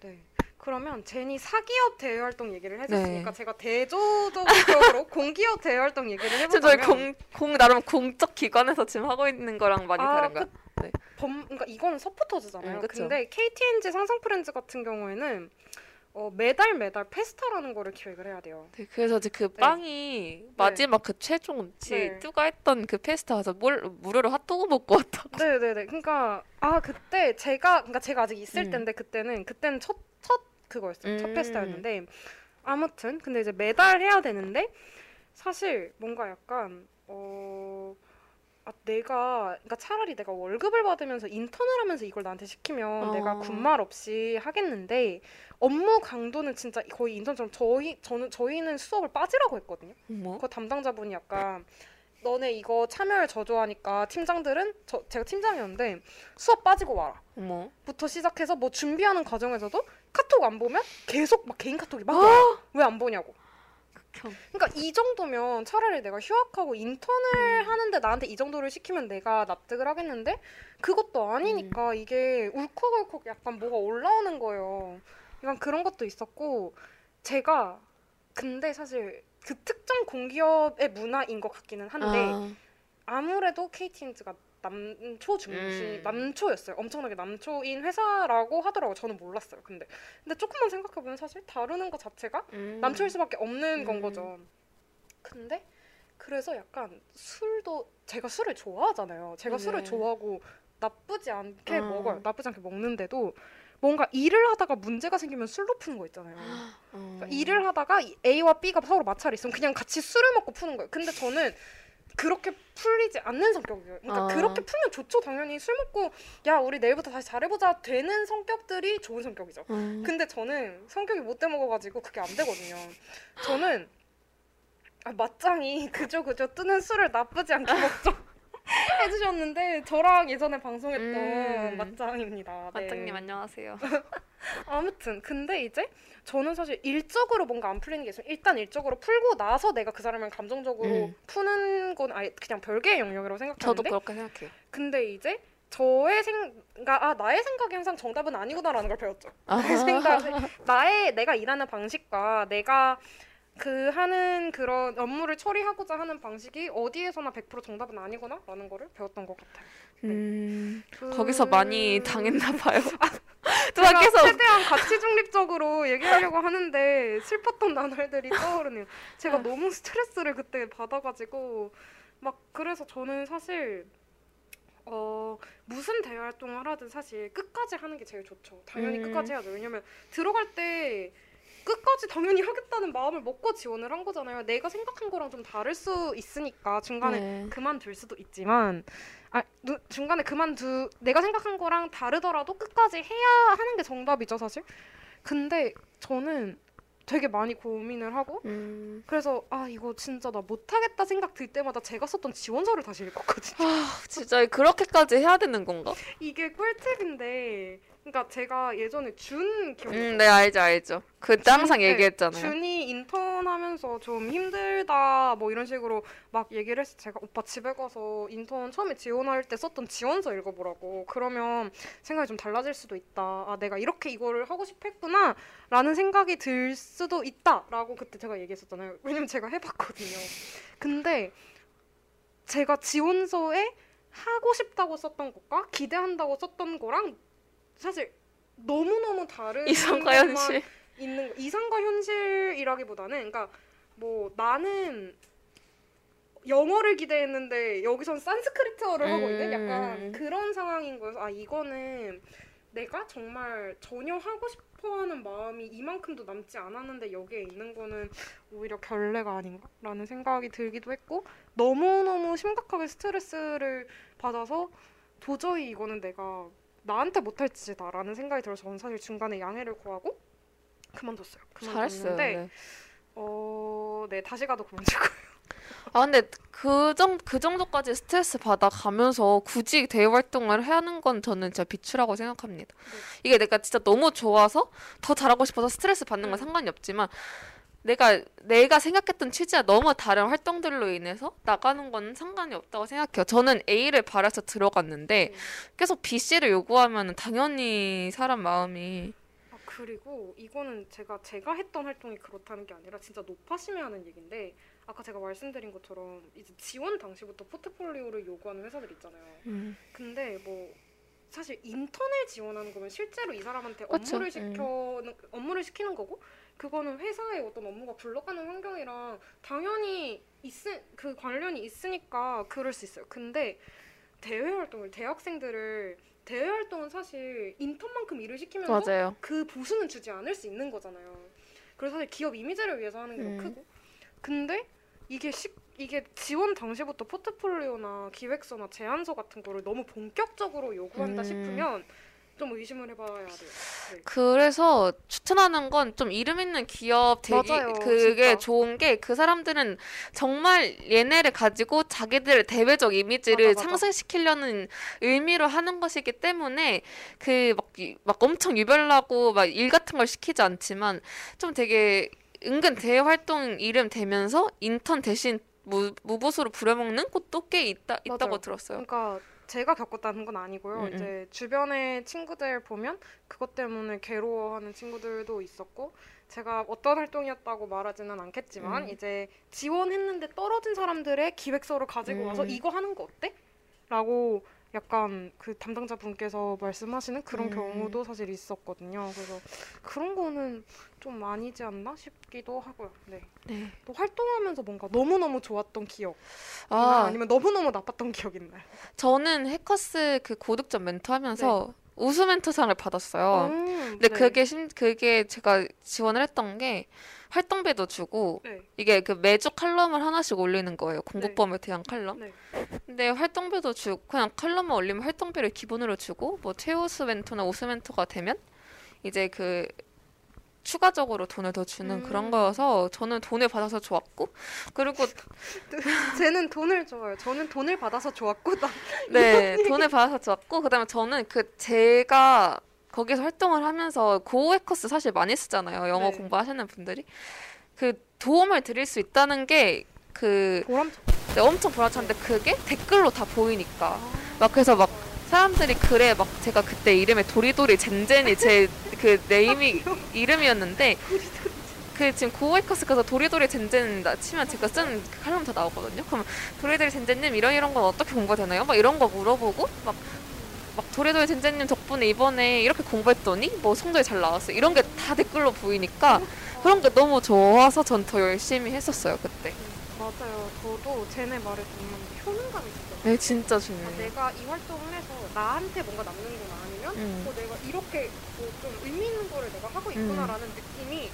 Speaker 1: 네. 그러면 제니 사기업 대외 활동 얘기를 해줬으니까
Speaker 2: 네.
Speaker 1: 제가 대조적으로 공기업 대외 활동 얘기를
Speaker 2: 지금 저희
Speaker 1: 해보자면
Speaker 2: 공, 공 나름 공적 기관에서 지금 하고 있는 거랑 많이
Speaker 1: 아,
Speaker 2: 다른가요? 네.
Speaker 1: 범, 그러니까 이건 서포터즈잖아요.
Speaker 2: 음.
Speaker 1: 근데 KTNG 상상프렌즈 같은 경우에는 어, 매달 매달 페스타라는 거를 기획을 해야 돼요.
Speaker 2: 네, 그래서 이제 그 빵이 마지막 그 최종 지
Speaker 1: 네.
Speaker 2: 뚜가 했던 그 페스타 가서 뭘 무료로 핫도그 먹고 왔다고.
Speaker 1: 네네네. 그러니까 아 그때 제가 그러니까 제가 아직 있을
Speaker 2: 음.
Speaker 1: 때인데 그때는 그때는 첫 첫 그거였어요. 첫
Speaker 2: 음.
Speaker 1: 페스타였는데 아무튼 근데 이제 매달 해야 되는데 사실 뭔가 약간 어. 아, 내가 그러니까 차라리 내가 월급을 받으면서 인턴을 하면서 이걸 나한테 시키면
Speaker 2: 어.
Speaker 1: 내가 군말 없이 하겠는데 업무 강도는 진짜 거의 인턴처럼 저희 저는 저희는 수업을 빠지라고 했거든요.
Speaker 2: 뭐?
Speaker 1: 그 담당자분이 약간 너네 이거 참여를 저조하니까 팀장들은 저 제가 팀장이었는데 수업 빠지고 와라.
Speaker 2: 뭐?
Speaker 1: 부터 시작해서 뭐 준비하는 과정에서도 카톡 안 보면 계속 막 개인 카톡이 막
Speaker 2: 아!
Speaker 1: 왜안 보냐고. 그러니까 이 정도면 차라리 내가 휴학하고 인턴을 하는데 나한테 이 정도를 시키면 내가 납득을 하겠는데 그것도 아니니까 이게 울컥울컥 약간 뭐가 올라오는 거예요. 약간 그런 것도 있었고 제가 근데 사실 그 특정 공기업의 문화인 것 같기는 한데
Speaker 2: 아,
Speaker 1: 아무래도 KTNG가 남초 중심
Speaker 2: 음.
Speaker 1: 남초였어요. 엄청나게 남초인 회사라고 하더라고요. 저는 몰랐어요. 근데 근데 조금만 생각해 보면 사실 다루는 것 자체가
Speaker 2: 음.
Speaker 1: 남초일 수밖에 없는 건
Speaker 2: 음.
Speaker 1: 거죠. 근데 그래서 약간 술도 제가 술을 좋아하잖아요. 제가
Speaker 2: 네.
Speaker 1: 술을 좋아하고 나쁘지 않게
Speaker 2: 어.
Speaker 1: 먹어요. 나쁘지 않게 먹는데도 뭔가 일을 하다가 문제가 생기면 술로 푸는 거 있잖아요.
Speaker 2: 어.
Speaker 1: 그러니까 일을 하다가 이 A와 B가 서로 마찰이 있으면 그냥 같이 술을 먹고 푸는 거예요. 근데 저는 그렇게 풀리지 않는 성격이에요. 그러니까
Speaker 2: 아.
Speaker 1: 그렇게 풀면 좋죠. 당연히 술 먹고 야 우리 내일부터 다시 잘해보자 되는 성격들이 좋은 성격이죠.
Speaker 2: 음.
Speaker 1: 근데 저는 성격이 못돼 먹어가지고 그게 안 되거든요. 저는 아, 맞짱이 그저 그저 뜨는 술을 나쁘지 않게 먹죠. 해주셨는데 저랑 예전에 방송했던
Speaker 2: 음.
Speaker 1: 맞짱입니다. 네.
Speaker 2: 맞장님 안녕하세요.
Speaker 1: 아무튼 근데 이제 저는 사실 일적으로 뭔가 안 풀리는 게 있어요. 일단 일적으로 풀고 나서 내가 그 사람을 감정적으로
Speaker 2: 음.
Speaker 1: 푸는 건 아예 그냥 별개의 영역이라고
Speaker 2: 저도
Speaker 1: 생각하는데
Speaker 2: 그렇게 생각해요.
Speaker 1: 근데 이제 저의 생각 아 나의 생각이 항상 정답은 아니구나라는 걸 배웠죠.
Speaker 2: 아.
Speaker 1: 생각 나의 내가 일하는 방식과 내가 그 하는 그런 업무를 처리하고자 하는 방식이 어디에서나 100% 정답은 아니구나라는 거를 배웠던 것 같아요.
Speaker 2: 음.
Speaker 1: 그-
Speaker 2: 거기서 많이 당했나 봐요.
Speaker 1: 제가
Speaker 2: 누가 계속
Speaker 1: 최대한 가치 중립적으로 얘기하려고 하는데 슬펐던 나날들이 떠오르네요. 제가
Speaker 2: 아.
Speaker 1: 너무 스트레스를 그때 받아가지고 막 그래서 저는 사실 어 무슨 대외 활동을 하든 사실 끝까지 하는 게 제일 좋죠. 당연히
Speaker 2: 음.
Speaker 1: 끝까지 해야죠. 왜냐면 들어갈 때 끝까지 당연히 하겠다는 마음을 먹고 지원을 한 거잖아요. 내가 생각한 거랑 좀 다를 수 있으니까 중간에
Speaker 2: 네.
Speaker 1: 그만둘 수도 있지만 아 누, 중간에 그만두 내가 생각한 거랑 다르더라도 끝까지 해야 하는 게 정답이죠 사실 근데 저는 되게 많이 고민을 하고
Speaker 2: 음.
Speaker 1: 그래서 아 이거 진짜 나 못하겠다 생각 들 때마다 제가 썼던 지원서를 다시 읽었거든요
Speaker 2: 아, 진짜 그렇게까지 해야 되는 건가?
Speaker 1: 이게 꿀팁인데 그러니까 제가 예전에 준 기억이
Speaker 2: 음. 네 알죠 알죠. 그때 항상
Speaker 1: 준- 네,
Speaker 2: 얘기했잖아요.
Speaker 1: 준이 인턴 하면서 좀 힘들다 뭐 이런 식으로 막 얘기를 해서 제가 오빠 집에 가서 인턴 처음에 지원할 때 썼던 지원서 읽어보라고 그러면 생각이 좀 달라질 수도 있다 아 내가 이렇게 이거를 하고 싶어 했구나 라는 생각이 들 수도 있다 라고 그때 제가 얘기했었잖아요 왜냐면 제가 해봤거든요 근데 제가 지원서에 하고 싶다고 썼던 것과 기대한다고 썼던 거랑 사실 너무너무 다른
Speaker 2: 이성과
Speaker 1: 것만
Speaker 2: 현실.
Speaker 1: 있는 거- 이상과 현실이라기보다는 그러니까 뭐 나는 영어를 기대했는데 여기선 산스크리트어를 하고 있는 약간
Speaker 2: 음.
Speaker 1: 그런 상황인 거여서 아 이거는 내가 정말 전혀 하고 싶어하는 마음이 이만큼도 남지 않았는데 여기에 있는 거는 오히려 결례가 아닌가라는 생각이 들기도 했고 너무너무 심각하게 스트레스를 받아서 도저히 이거는 내가 나한테 못할 짓이다라는 생각이 들어서 저는 사실 중간에 양해를 구하고 그만뒀어요. 그만뒀는데
Speaker 2: 네.
Speaker 1: 어, 네 다시 가도 그만둘 거예요.
Speaker 2: 아 근데 그, 정, 그 정도까지 스트레스 받아 가면서 굳이 대외 활동을 하는 건 저는 진짜 비추라고 생각합니다.
Speaker 1: 네.
Speaker 2: 이게 내가 진짜 너무 좋아서 더 잘하고 싶어서 스트레스 받는 건
Speaker 1: 음.
Speaker 2: 상관이 없지만 내가 내가 생각했던 취지와 너무 다른 활동들로 인해서 나가는 건 상관이 없다고 생각해요. 저는 A를 바라서 들어갔는데
Speaker 1: 네.
Speaker 2: 계속 B, C를 요구하면 당연히 사람 마음이
Speaker 1: 아, 그리고 이거는 제가 제가 했던 활동이 그렇다는 게 아니라 진짜 높아심에 하는 얘기인데 아까 제가 말씀드린 것처럼 이제 지원 당시부터 포트폴리오를 요구하는 회사들 있잖아요.
Speaker 2: 음.
Speaker 1: 근데 뭐 사실 인턴을 지원하는 거면 실제로 이 사람한테
Speaker 2: 그쵸,
Speaker 1: 업무를
Speaker 2: 음.
Speaker 1: 시켜 업무를 시키는 거고 그거는 회사의 어떤 업무가 굴러가는 환경이랑 당연히 있으 그 관련이 있으니까 그럴 수 있어요. 근데 대외 활동을 대학생들을 대외 활동은 사실 인턴만큼 일을 시키면서
Speaker 2: 맞아요.
Speaker 1: 그 보수는 주지 않을 수 있는 거잖아요. 그래서 사실 기업 이미지를 위해서 하는 게더
Speaker 2: 음.
Speaker 1: 크고. 근데 이게 시, 이게 지원 당시부터 포트폴리오나 기획서나 제안서 같은 거를 너무 본격적으로 요구한다
Speaker 2: 음.
Speaker 1: 싶으면 좀 의심을 해봐야 돼요. 네.
Speaker 2: 그래서 추천하는 건 좀 이름 있는 기업 되기
Speaker 1: 맞아요,
Speaker 2: 그게
Speaker 1: 진짜.
Speaker 2: 좋은 게 그 사람들은 정말 얘네를 가지고 자기들의 대외적 이미지를
Speaker 1: 맞아, 맞아.
Speaker 2: 상승시키려는 의미로 하는 것이기 때문에 그막막 엄청 유별나고 막 일 같은 걸 시키지 않지만 좀 되게 은근 대외 활동 이름 대면서 인턴 대신 무, 무보수로 부려먹는 곳도 꽤 있다 있다고
Speaker 1: 맞아요.
Speaker 2: 들었어요.
Speaker 1: 그러니까 제가 겪었다는 건 아니고요.
Speaker 2: 음,
Speaker 1: 이제 주변의 친구들 보면 그것 때문에 괴로워하는 친구들도 있었고 제가 어떤 활동이었다고 말하지는 않겠지만
Speaker 2: 음.
Speaker 1: 이제 지원했는데 떨어진 사람들의 기획서를 가지고 와서
Speaker 2: 음.
Speaker 1: 이거 하는 거 어때? 라고 약간 그 담당자 분께서 말씀하시는 그런
Speaker 2: 음.
Speaker 1: 경우도 사실 있었거든요. 그래서 그런 거는 좀 아니지 않나 싶기도 하고요. 네.
Speaker 2: 네.
Speaker 1: 또 활동하면서 뭔가 너무너무 좋았던 기억
Speaker 2: 아,
Speaker 1: 아니면 너무너무 나빴던 기억 있나요?
Speaker 2: 저는 해커스 그 고득점 멘토 하면서 우수 멘토상을 받았어요.
Speaker 1: 음,
Speaker 2: 근데
Speaker 1: 네.
Speaker 2: 그게 심, 그게 제가 지원을 했던 게 활동비도 주고
Speaker 1: 네.
Speaker 2: 이게 그 매주 칼럼을 하나씩 올리는 거예요. 공부법에 대한 칼럼.
Speaker 1: 네.
Speaker 2: 근데 활동비도 주고 그냥 칼럼만 올리면 활동비를 기본으로 주고 뭐 최우수 멘토나 우수 멘토가 되면 이제 그 추가적으로 돈을 더 주는
Speaker 1: 음.
Speaker 2: 그런 거여서 저는 돈을 받아서 좋았고 그리고
Speaker 1: 쟤는 돈을 줘요. 저는 돈을 받아서 좋았고
Speaker 2: 나네 돈을 받아서 좋았고 그다음에 저는 그 제가 거기서 활동을 하면서 고해커스 사실 많이 쓰잖아요 영어
Speaker 1: 네.
Speaker 2: 공부하시는 분들이 그 도움을 드릴 수 있다는 게그
Speaker 1: 보람차.
Speaker 2: 네, 엄청 보라찬데 그게 댓글로 다 보이니까 막 그래서 막 사람들이 글에 막 제가 그때 이름에 도리도리 젠젠이 제 그 네임이 이름이었는데 그 지금 고에커스 가서 도리도리 젠젠 나 치면 제가 쓴그 칼럼 다 나오거든요. 그럼 도리도리 젠젠님 이런 이런 건 어떻게 공부가 되나요? 막 이런 거 물어보고 막 막 도리도리 젠젠님 덕분에 이번에 이렇게 공부했더니 뭐 성적이 잘 나왔어요. 이런 게 다 댓글로 보이니까 그런 게 너무 좋아서 전 더 열심히 했었어요 그때.
Speaker 1: 맞아요. 저도 쟤네 말에 정말 효능감이 있어요.
Speaker 2: 네 진짜
Speaker 1: 아,
Speaker 2: 중요해요.
Speaker 1: 내가 이 활동을 해서 나한테 뭔가 남는구나 아니면
Speaker 2: 음.
Speaker 1: 뭐 내가 이렇게 뭐 좀 의미 있는 거를 내가 하고 있구나라는 느낌이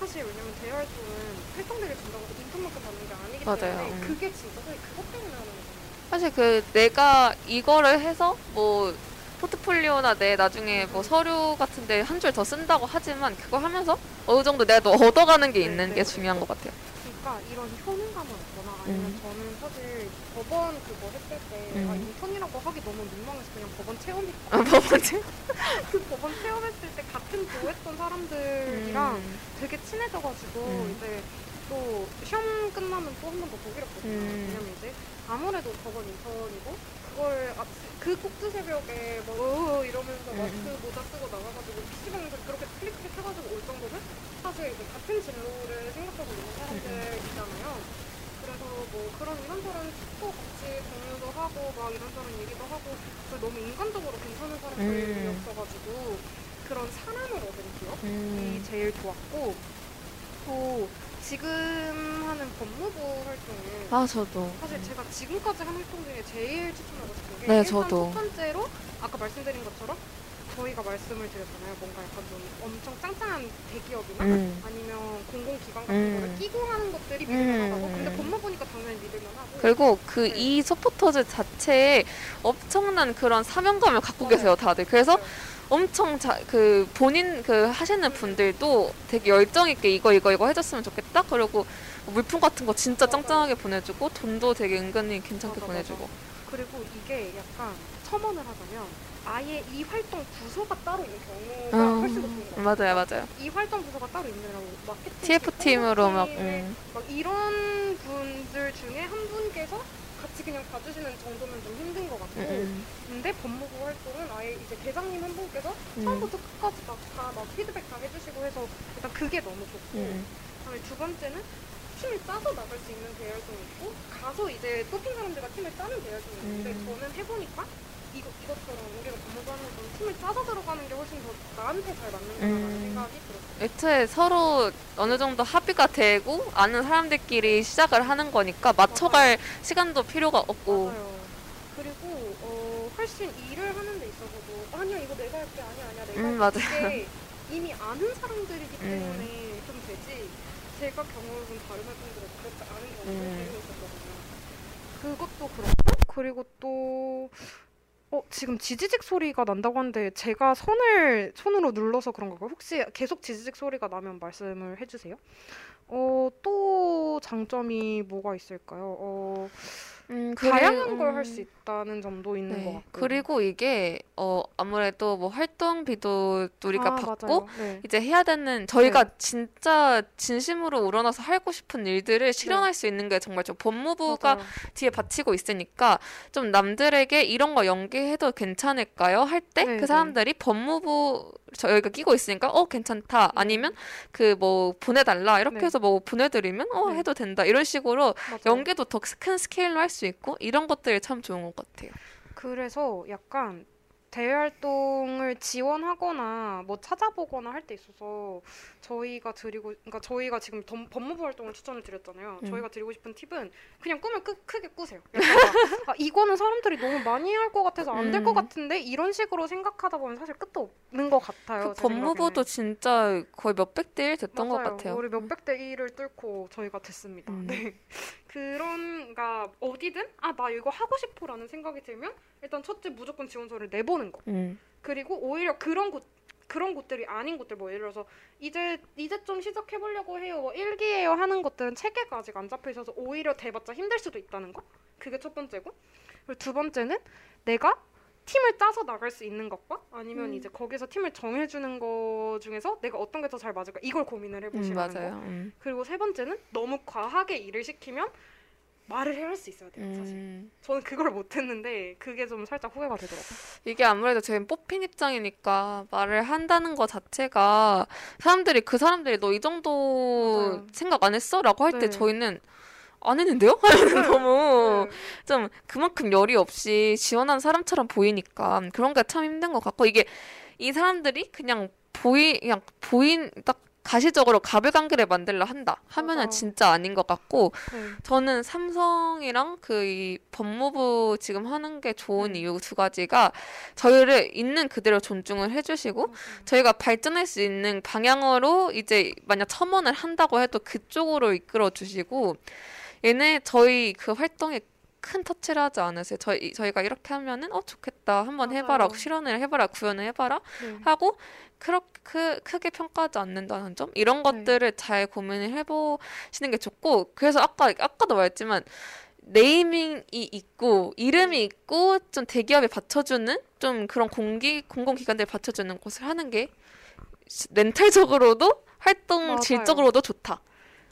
Speaker 1: 사실 왜냐면 대활동은 활동비를 준다고 해서 인턴만큼 받는 게 아니기
Speaker 2: 맞아요.
Speaker 1: 때문에
Speaker 2: 음.
Speaker 1: 그게 진짜 사실 그것 때문에 하는 거잖아요.
Speaker 2: 사실 그 내가 이거를 해서 뭐 포트폴리오나 내 나중에 뭐 서류 같은데 한 줄 더 쓴다고 하지만 그거 하면서 어느 정도 내가 또 얻어가는 게
Speaker 1: 네,
Speaker 2: 있는
Speaker 1: 네,
Speaker 2: 게
Speaker 1: 네.
Speaker 2: 중요한 것 같아요.
Speaker 1: 그러니까 이런 효능감을 얻거나 아니면
Speaker 2: 음.
Speaker 1: 저는 사실 법원 그거 했을 때
Speaker 2: 음.
Speaker 1: 아, 인턴이라고 하기 너무 민망해서 그냥 법원 체험이
Speaker 2: 아, 뭐 뭐지?
Speaker 1: 그 법원 체험했을 때 같은 조했던 사람들이랑
Speaker 2: 음.
Speaker 1: 되게 친해져가지고
Speaker 2: 음.
Speaker 1: 이제 또 시험 끝나면 또 한 번더 보기로 했거든요.
Speaker 2: 음.
Speaker 1: 왜냐면 이제 아무래도 법원 인턴이고 그걸 아, 그 꼭두 새벽에 뭐 어, 이러면서
Speaker 2: 음.
Speaker 1: 마스크 모자 쓰고 나가가지고 PC방에서 그렇게 클릭 클릭 해가지고 올 정도면 사실 이제 같은 진로를 생각하고 있는 사람들이잖아요. 그래서 뭐 그런 이런저런 팁도 같이 공유도 하고 막 이런저런 얘기도 하고 너무 인간적으로 괜찮은 사람들이었어가지고 그런 사람을 얻은 기억이
Speaker 2: 음.
Speaker 1: 제일 좋았고 또 지금 하는 법무부 활동을
Speaker 2: 아 저도.
Speaker 1: 사실 제가 지금까지 한 활동 중에 제일 추천하고 싶은 게
Speaker 2: 네,
Speaker 1: 일단
Speaker 2: 저도.
Speaker 1: 첫 번째로 아까 말씀드린 것처럼 저희가 말씀을 드렸잖아요. 뭔가 약간 좀 엄청 짱짱한 대기업이나
Speaker 2: 음.
Speaker 1: 아니면 공공기관 같은
Speaker 2: 음.
Speaker 1: 거를 끼고 하는 것들이
Speaker 2: 음.
Speaker 1: 믿을만하고 근데 법무부니까 당연히 믿을만하고
Speaker 2: 그리고 그
Speaker 1: 네.
Speaker 2: 이 서포터즈 자체에 엄청난 그런 사명감을 갖고
Speaker 1: 맞아요.
Speaker 2: 계세요 다들. 그래서
Speaker 1: 맞아요.
Speaker 2: 엄청 자, 그 본인 그 하시는 분들도 되게 열정 있게 이거 이거 이거 해줬으면 좋겠다. 그리고 물품 같은 거 진짜
Speaker 1: 맞아요.
Speaker 2: 짱짱하게 보내주고 돈도 되게 은근히 괜찮게
Speaker 1: 맞아,
Speaker 2: 보내주고.
Speaker 1: 맞아. 그리고 이게 약간 첨언을 하자면 아예 이 활동 부서가 따로 있는 경우가
Speaker 2: 어,
Speaker 1: 훨씬 더 좋은 것 같아요.
Speaker 2: 맞아요, 맞아요.
Speaker 1: 이 활동 부서가 따로 있느라고 마케팅
Speaker 2: TF 팀으로 막, 음.
Speaker 1: 막 이런 분들 중에 한 분께서 같이 그냥 봐주시는 정도면 좀 힘든 것 같고
Speaker 2: 음,
Speaker 1: 근데 법무부 활동은 아예 이제 대장님 한 분께서
Speaker 2: 음.
Speaker 1: 처음부터 끝까지 다막 피드백 다 해주시고 해서 일단 그게 너무 좋고
Speaker 2: 음.
Speaker 1: 그다음에 두 번째는 팀을 짜서 나갈 수 있는 대열동이 있고 가서 이제 뽑힌 사람들과 팀을 짜는 대열동이 있는데
Speaker 2: 음.
Speaker 1: 저는 해보니까 이거, 이것처럼 우리가 법무부 하는 건 팀을 짜서 들어가는 게 훨씬 더 나한테 잘 맞는구나라는
Speaker 2: 음.
Speaker 1: 생각이 들었어요.
Speaker 2: 애초에 서로 어느 정도 합의가 되고 아는 사람들끼리 시작을 하는 거니까 맞춰갈 시간도 필요가 없고.
Speaker 1: 맞아요. 그리고 어, 훨씬 일을 하는 데 있어서도 아니야 이거 내가 할게 아니야 아니야 내가
Speaker 2: 음,
Speaker 1: 할게
Speaker 2: 맞아요.
Speaker 1: 이게 이미 아는 사람들이기
Speaker 2: 음.
Speaker 1: 때문에 좀 되지 제가 경험해 본 다른 활동들은 그렇지 않은 경우가
Speaker 2: 음.
Speaker 1: 있었거든요. 그것도 그렇고 그리고 또 어, 지금 지지직 소리가 난다고 하는데 제가 손을 손으로 눌러서 그런 걸까요? 혹시 계속 지지직 소리가 나면 말씀을 해주세요. 어, 또 장점이 뭐가 있을까요? 어,
Speaker 2: 음,
Speaker 1: 다양한
Speaker 2: 그리-
Speaker 1: 걸할
Speaker 2: 음.
Speaker 1: 수 있다는 점도 있는
Speaker 2: 네.
Speaker 1: 것 같고.
Speaker 2: 그리고 이게 어 아무래도 뭐 활동비도 우리가
Speaker 1: 아,
Speaker 2: 받고.
Speaker 1: 네.
Speaker 2: 이제 해야 되는 저희가 진짜 진심으로 우러나서 하고 싶은 일들을 실현할 수 있는 게 정말 좀 법무부가
Speaker 1: 맞아요.
Speaker 2: 뒤에 받치고 있으니까 좀 남들에게 이런 거 연계해도 괜찮을까요? 할때
Speaker 1: 네,
Speaker 2: 그
Speaker 1: 네.
Speaker 2: 사람들이 법무부 저희가 끼고 있으니까 어 괜찮다 아니면 그 뭐 보내달라 이렇게
Speaker 1: 네.
Speaker 2: 해서 뭐 보내드리면 어
Speaker 1: 네.
Speaker 2: 해도 된다 이런 식으로
Speaker 1: 맞아요.
Speaker 2: 연계도 더 큰 스케일로 할 수 있고 이런 것들이 참 좋은 것 같아요.
Speaker 1: 그래서 약간 대외 활동을 지원하거나 뭐 찾아보거나 할 때 있어서 저희가 드리고 그러니까 저희가 지금 덤- 법무부 활동을 추천을 드렸잖아요.
Speaker 2: 음.
Speaker 1: 저희가 드리고 싶은 팁은 그냥 꿈을 크, 크게 꾸세요. 아, 이거는 사람들이 너무 많이 할 것 같아서 안 될것
Speaker 2: 음.
Speaker 1: 같은데 이런 식으로 생각하다 보면 사실 끝도 없는 것 같아요. 그제
Speaker 2: 법무부도
Speaker 1: 생각에는.
Speaker 2: 진짜 거의 몇백 대 일 됐던
Speaker 1: 맞아요.
Speaker 2: 것 같아요.
Speaker 1: 우리 몇백 대 1을 뚫고 저희가 됐습니다.
Speaker 2: 음.
Speaker 1: 네. 그런, 가 어디든, 아, 나 이거 하고 싶어라는 생각이 들면, 일단 첫째 무조건 지원서를 내보는 거.
Speaker 2: 음.
Speaker 1: 그리고 오히려 그런 곳, 그런 곳들이 아닌 곳들, 뭐 예를 들어서, 이제, 이제 좀 시작해 보려고 해요. 뭐 일기예요 하는 것들은 체계가 아직 안 잡혀 있어서 오히려 대봤자 힘들 수도 있다는 거. 그게 첫 번째고. 그리고 두 번째는 내가 팀을 짜서 나갈 수 있는 것과 아니면
Speaker 2: 음.
Speaker 1: 이제 거기서 팀을 정해주는 거 중에서 내가 어떤 게 더 잘 맞을까 이걸 고민을
Speaker 2: 음,
Speaker 1: 해보시라는 거.
Speaker 2: 음.
Speaker 1: 그리고 세 번째는 너무 과하게 일을 시키면 말을 해야 할 수 있어야 돼요. 사실.
Speaker 2: 음.
Speaker 1: 저는 그걸 못했는데 그게 좀 살짝 후회가 되더라고요.
Speaker 2: 이게 아무래도 저희는 뽑힌 입장이니까 말을 한다는 것 자체가 사람들이 그 사람들이 너 이 정도
Speaker 1: 맞아요.
Speaker 2: 생각 안 했어? 라고 할때
Speaker 1: 네.
Speaker 2: 저희는 안 했는데요? 하면 너무
Speaker 1: 네.
Speaker 2: 좀 그만큼 열이 없이 지원한 사람처럼 보이니까 그런 게 참 힘든 것 같고 이게 이 사람들이 그냥 보이 그냥 보인 딱 가시적으로 가불관계를 만들려 한다 하면은
Speaker 1: 맞아.
Speaker 2: 진짜 아닌 것 같고
Speaker 1: 네.
Speaker 2: 저는 삼성이랑 그 이 법무부 지금 하는 게 좋은
Speaker 1: 음.
Speaker 2: 이유 두 가지가 저희를 있는 그대로 존중을 해주시고 저희가 발전할 수 있는 방향으로 이제 만약 첨언을 한다고 해도 그쪽으로 이끌어 주시고 얘네 저희 그 활동에 큰 터치를 하지 않으세요. 저희 저희가 이렇게 하면은 어 좋겠다 한번 해봐라
Speaker 1: 맞아요.
Speaker 2: 실현을 해봐라 구현을 해봐라
Speaker 1: 네.
Speaker 2: 하고 그렇게 크, 크게 평가하지 않는다는 점 이런
Speaker 1: 네.
Speaker 2: 것들을 잘 고민을 해보시는 게 좋고 그래서 아까 아까도 말했지만 네이밍이 있고 이름이 있고 좀 대기업에 받쳐주는 좀 그런 공기 공공기관들 받쳐주는 곳을 하는 게 멘탈적으로도 활동
Speaker 1: 맞아요.
Speaker 2: 질적으로도 좋다.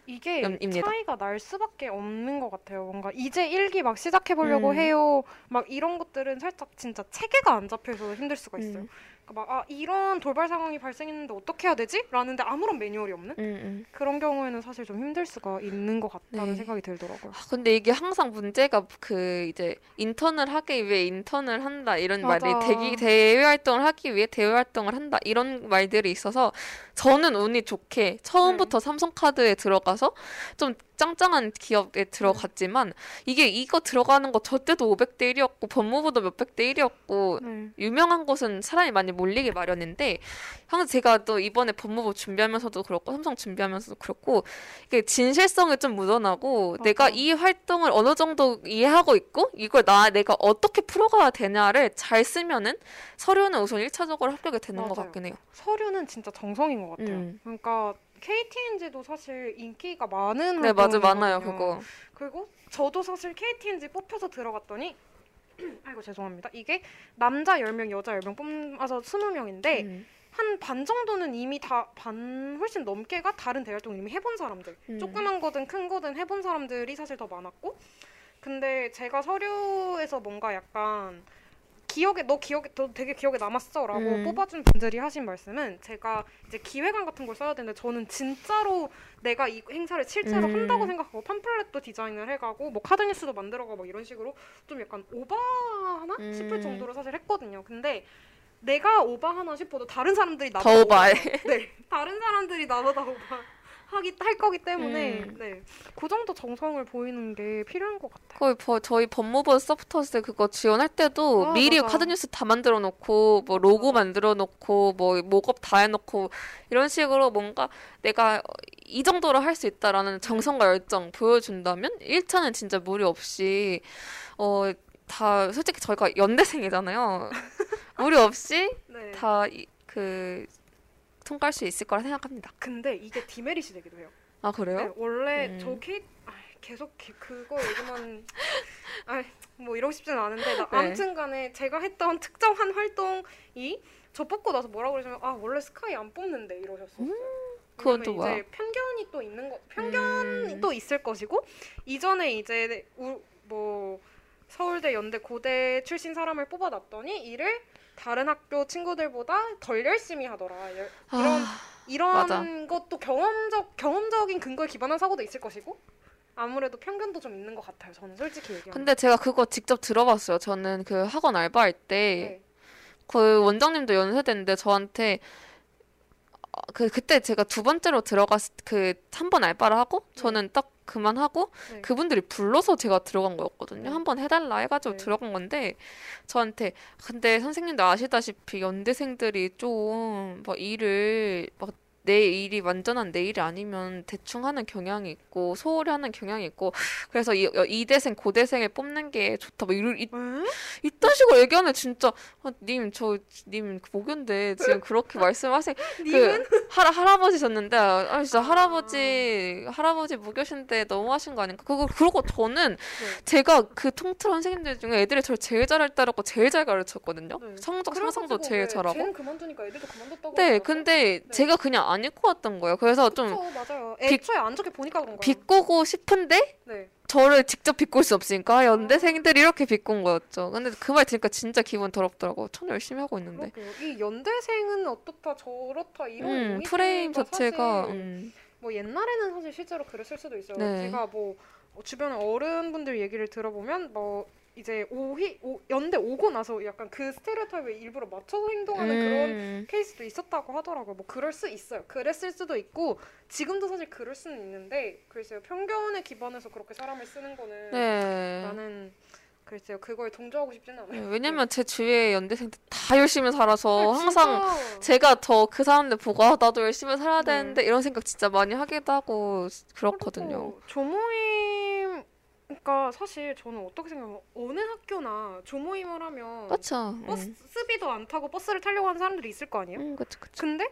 Speaker 1: 이게
Speaker 2: 음, 입니다.
Speaker 1: 차이가 날 수밖에 없는 것 같아요. 뭔가 이제 일기 막 시작해 보려고
Speaker 2: 음.
Speaker 1: 해요. 막 이런 것들은 살짝 진짜 체계가 안 잡혀서 힘들 수가 있어요.
Speaker 2: 음.
Speaker 1: 막 아, 이런 돌발 상황이 발생했는데 어떻게 해야 되지? 라는데 아무런 매뉴얼이 없는
Speaker 2: 음, 음.
Speaker 1: 그런 경우에는 사실 좀 힘들 수가 있는 것 같다는
Speaker 2: 네.
Speaker 1: 생각이 들더라고요.
Speaker 2: 아, 근데 이게 항상 문제가 그 이제 인턴을 하기 위해 인턴을 한다 이런
Speaker 1: 맞아.
Speaker 2: 말이 대기 대외 활동을 하기 위해 대외 활동을 한다 이런 말들이 있어서 저는 운이 좋게 처음부터 삼성카드에 들어가서 좀 짱짱한 기업에 들어갔지만 이게 이거 들어가는 거 저 때도 500대 1이었고 법무부도 몇백 대 1이었고
Speaker 1: 네.
Speaker 2: 유명한 곳은 사람이 많이 몰리게 마련인데 항상 제가 또 이번에 법무부 준비하면서도 그렇고 삼성 준비하면서도 그렇고 이게 진실성이 좀 묻어나고
Speaker 1: 맞아.
Speaker 2: 내가 이 활동을 어느 정도 이해하고 있고 이걸 나 내가 어떻게 풀어가야 되냐를 잘 쓰면은 서류는 우선 1차적으로 합격이 되는 것
Speaker 1: 맞아요.
Speaker 2: 같긴 해요.
Speaker 1: 서류는 진짜 정성인 것 같아요.
Speaker 2: 음.
Speaker 1: 그러니까 KTNG도 사실 인기가 많은
Speaker 2: 네 맞아 많아요. 그거.
Speaker 1: 그리고 저도 사실 KTNG 뽑혀서 들어갔더니 아이고 죄송합니다. 이게 남자 10명, 여자 10명 뽑아서 20명인데
Speaker 2: 음.
Speaker 1: 한반 정도는 이미 다 반 훨씬 넘게가 다른 대활동을 이미 해본 사람들.
Speaker 2: 음.
Speaker 1: 조그만 거든 큰 거든 해본 사람들이 사실 더 많았고 근데 제가 서류에서 뭔가 약간 기억에 너 기억에 너 되게 기억에 남았어라고
Speaker 2: 음.
Speaker 1: 뽑아준 분들이 하신 말씀은 제가 이제 기획안 같은 걸 써야 되는데 저는 진짜로 내가 이 행사를 실제로
Speaker 2: 음.
Speaker 1: 한다고 생각하고 팜플렛도 디자인을 해가고 뭐 카드 뉴스도 만들어가고 막 이런 식으로 좀 약간 오바하나
Speaker 2: 음.
Speaker 1: 싶을 정도로 사실 했거든요. 근데 내가 오바하나 싶어도 다른 사람들이 나보다
Speaker 2: 더 오바해.
Speaker 1: 오바- 네, 다른 사람들이 나보다 오바. 하기 할 거기 때문에
Speaker 2: 음.
Speaker 1: 네. 그 정도 정성을 보이는 게 필요한 것 같아요.
Speaker 2: 거의 버, 저희 법무부 서포터즈 그거 지원할 때도
Speaker 1: 아,
Speaker 2: 미리
Speaker 1: 맞아.
Speaker 2: 카드 뉴스 다 만들어 놓고 뭐 로고 만들어 놓고 뭐 mockup 다 해놓고 이런 식으로 뭔가 내가 이 정도로 할 수 있다라는 정성과 열정 보여준다면 1차는 진짜 무리 없이 어 다 솔직히 저희가 연대생이잖아요. 무리 없이
Speaker 1: 네.
Speaker 2: 다그 통과할 수 있을 거라 생각합니다.
Speaker 1: 근데 이게 demerit이 되기도 해요.
Speaker 2: 아 그래요?
Speaker 1: 네, 원래
Speaker 2: 음.
Speaker 1: 저 케이 아, 계속 기- 그거 얘기만 아뭐 이러고 싶지는 않은데 나,
Speaker 2: 네.
Speaker 1: 아무튼간에 제가 했던 특정한 활동이 저 뽑고 나서 뭐라고 그러시면 아 원래 스카이 안 뽑는데 이러셨어요.
Speaker 2: 그건 또 뭐야?
Speaker 1: 편견이 또 있는 거 편견이
Speaker 2: 음.
Speaker 1: 또 있을 것이고 이전에 이제 우, 뭐 서울대 연대 고대 출신 사람을 뽑아놨더니 이를 다른 학교 친구들보다 덜 열심히 하더라. 열- 이런
Speaker 2: 아,
Speaker 1: 이런
Speaker 2: 맞아.
Speaker 1: 것도 경험적 경험적인 근거에 기반한 사고도 있을 것이고 아무래도 편견도 좀 있는 것 같아요. 저는 솔직히 얘기하면.
Speaker 2: 근데 제가 그거 직접 들어봤어요. 저는 그 학원 알바할 때
Speaker 1: 네.
Speaker 2: 그 원장님도 연세대인데 저한테 어, 그 그때 제가 두 번째로 들어갔 그 한 번 알바를 하고 저는 딱 그만하고
Speaker 1: 네.
Speaker 2: 그분들이 불러서 제가 들어간 거였거든요.
Speaker 1: 네.
Speaker 2: 한번 해달라 해가지고
Speaker 1: 네.
Speaker 2: 들어간 건데 저한테 근데 선생님도 아시다시피 연대생들이 좀 막 일을 막 내 일이 완전한 내 일이 아니면 대충 하는 경향이 있고 소홀히 하는 경향이 있고 그래서 이, 이대생 고대생을 뽑는 게 좋다 뭐 이런 이? 이딴 식으로 얘기하면 진짜 아, 님, 저, 님, 모견데 지금 그렇게 말씀하세요. 그, 할, 할아버지셨는데, 아, 진짜 할아버지, 할아버지 무교신데 너무하신 거 아닌가? 그거, 그러고 저는
Speaker 1: 네.
Speaker 2: 제가 그 통틀한 선생님들 중에 애들이 저를 제일 잘 따르고 제일 잘 가르쳤거든요.
Speaker 1: 네.
Speaker 2: 성적 상상도 제일
Speaker 1: 왜
Speaker 2: 잘하고.
Speaker 1: 쟤는 그만두니까 애들도 그만뒀다고.
Speaker 2: 네,
Speaker 1: 하더라고요.
Speaker 2: 근데
Speaker 1: 네.
Speaker 2: 제가 그냥 안 읽고 왔던 거예요. 그래서 좀
Speaker 1: 그쵸, 맞아요.
Speaker 2: 비-
Speaker 1: 애초에 안 좋게 보니까 그런 거예요.
Speaker 2: 비꼬고 싶은데,
Speaker 1: 네.
Speaker 2: 저를 직접 비꼴 수 없으니까 연대생들이 이렇게 비꼰 거였죠. 근데 그 말 들으니까 진짜 기분 더럽더라고. 전 열심히 하고 있는데.
Speaker 1: 그러게요. 이 연대생은 어떻다 저렇다 이런
Speaker 2: 음, 프레임 자체가 음,
Speaker 1: 뭐 옛날에는 사실 실제로 그랬을 수도 있어요.
Speaker 2: 네.
Speaker 1: 제가 뭐 어, 주변 어른분들 얘기를 들어보면 뭐 이제 오희 오, 연대 오고 나서 약간 그 스테레오타입에 일부러 맞춰서 행동하는 그런
Speaker 2: 음,
Speaker 1: 케이스도 있었다고 하더라고요. 뭐 그럴 수 있어요. 그랬을 수도 있고 지금도 사실 그럴 수는 있는데 글쎄요 편견에 기반해서 그렇게 사람을 쓰는 거는
Speaker 2: 네.
Speaker 1: 나는 글쎄요 그거에 동조하고 싶지는 않아요.
Speaker 2: 네, 왜냐면 제 주위에 연대생들 다 열심히 살아서
Speaker 1: 네,
Speaker 2: 항상. 제가 더 그 사람들 보고 아, 나도 열심히 살아야
Speaker 1: 네.
Speaker 2: 되는데 이런 생각 진짜 많이 하기도 하고 그렇거든요.
Speaker 1: 조모임 그러니까 사실 저는 어떻게 생각하면 어느 학교나 조모임을 하면
Speaker 2: 그렇죠.
Speaker 1: 버스비도 안 타고 버스를 타려고 하는 사람들이 있을 거 아니에요?
Speaker 2: 음, 그쵸, 그쵸.
Speaker 1: 근데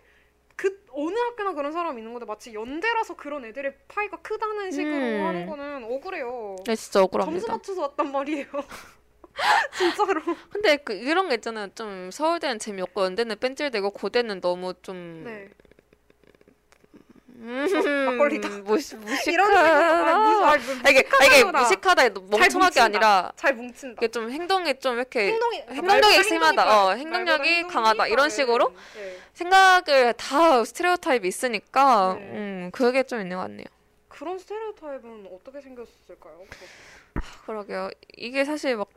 Speaker 1: 그 어느 학교나 그런 사람이 있는 건데 마치 연대라서 그런 애들의 파이가 크다는 식으로
Speaker 2: 음.
Speaker 1: 하는 거는 억울해요.
Speaker 2: 네, 진짜
Speaker 1: 점수
Speaker 2: 억울합니다.
Speaker 1: 맞춰서 왔단 말이에요. 진짜로.
Speaker 2: 근데 그 이런 게 있잖아요. 좀 서울대는 재미없고 연대는 뺀질되고 고대는 너무 좀
Speaker 1: 네.
Speaker 2: 음,
Speaker 1: 막걸리다.
Speaker 2: 무시, 무식하.
Speaker 1: 이런 아,
Speaker 2: 이게, 아, 이게
Speaker 1: 무식하다,
Speaker 2: 멍청하게. 아니라,
Speaker 1: 잘 뭉친다.
Speaker 2: 이게 좀 행동이 좀 이렇게
Speaker 1: 행동이 말보다
Speaker 2: 심하다.
Speaker 1: 행동이
Speaker 2: 어. 행동력이 강하다. 이런
Speaker 1: 행동이
Speaker 2: 식으로?
Speaker 1: 네.
Speaker 2: 생각을 다 스테레오타입이 있으니까,
Speaker 1: 네.
Speaker 2: 음, 그게 좀 있는 것 같네요.
Speaker 1: 그런 스테레오타입은 어떻게 생겼을까요?
Speaker 2: 그러게요. 이게 사실 막 하-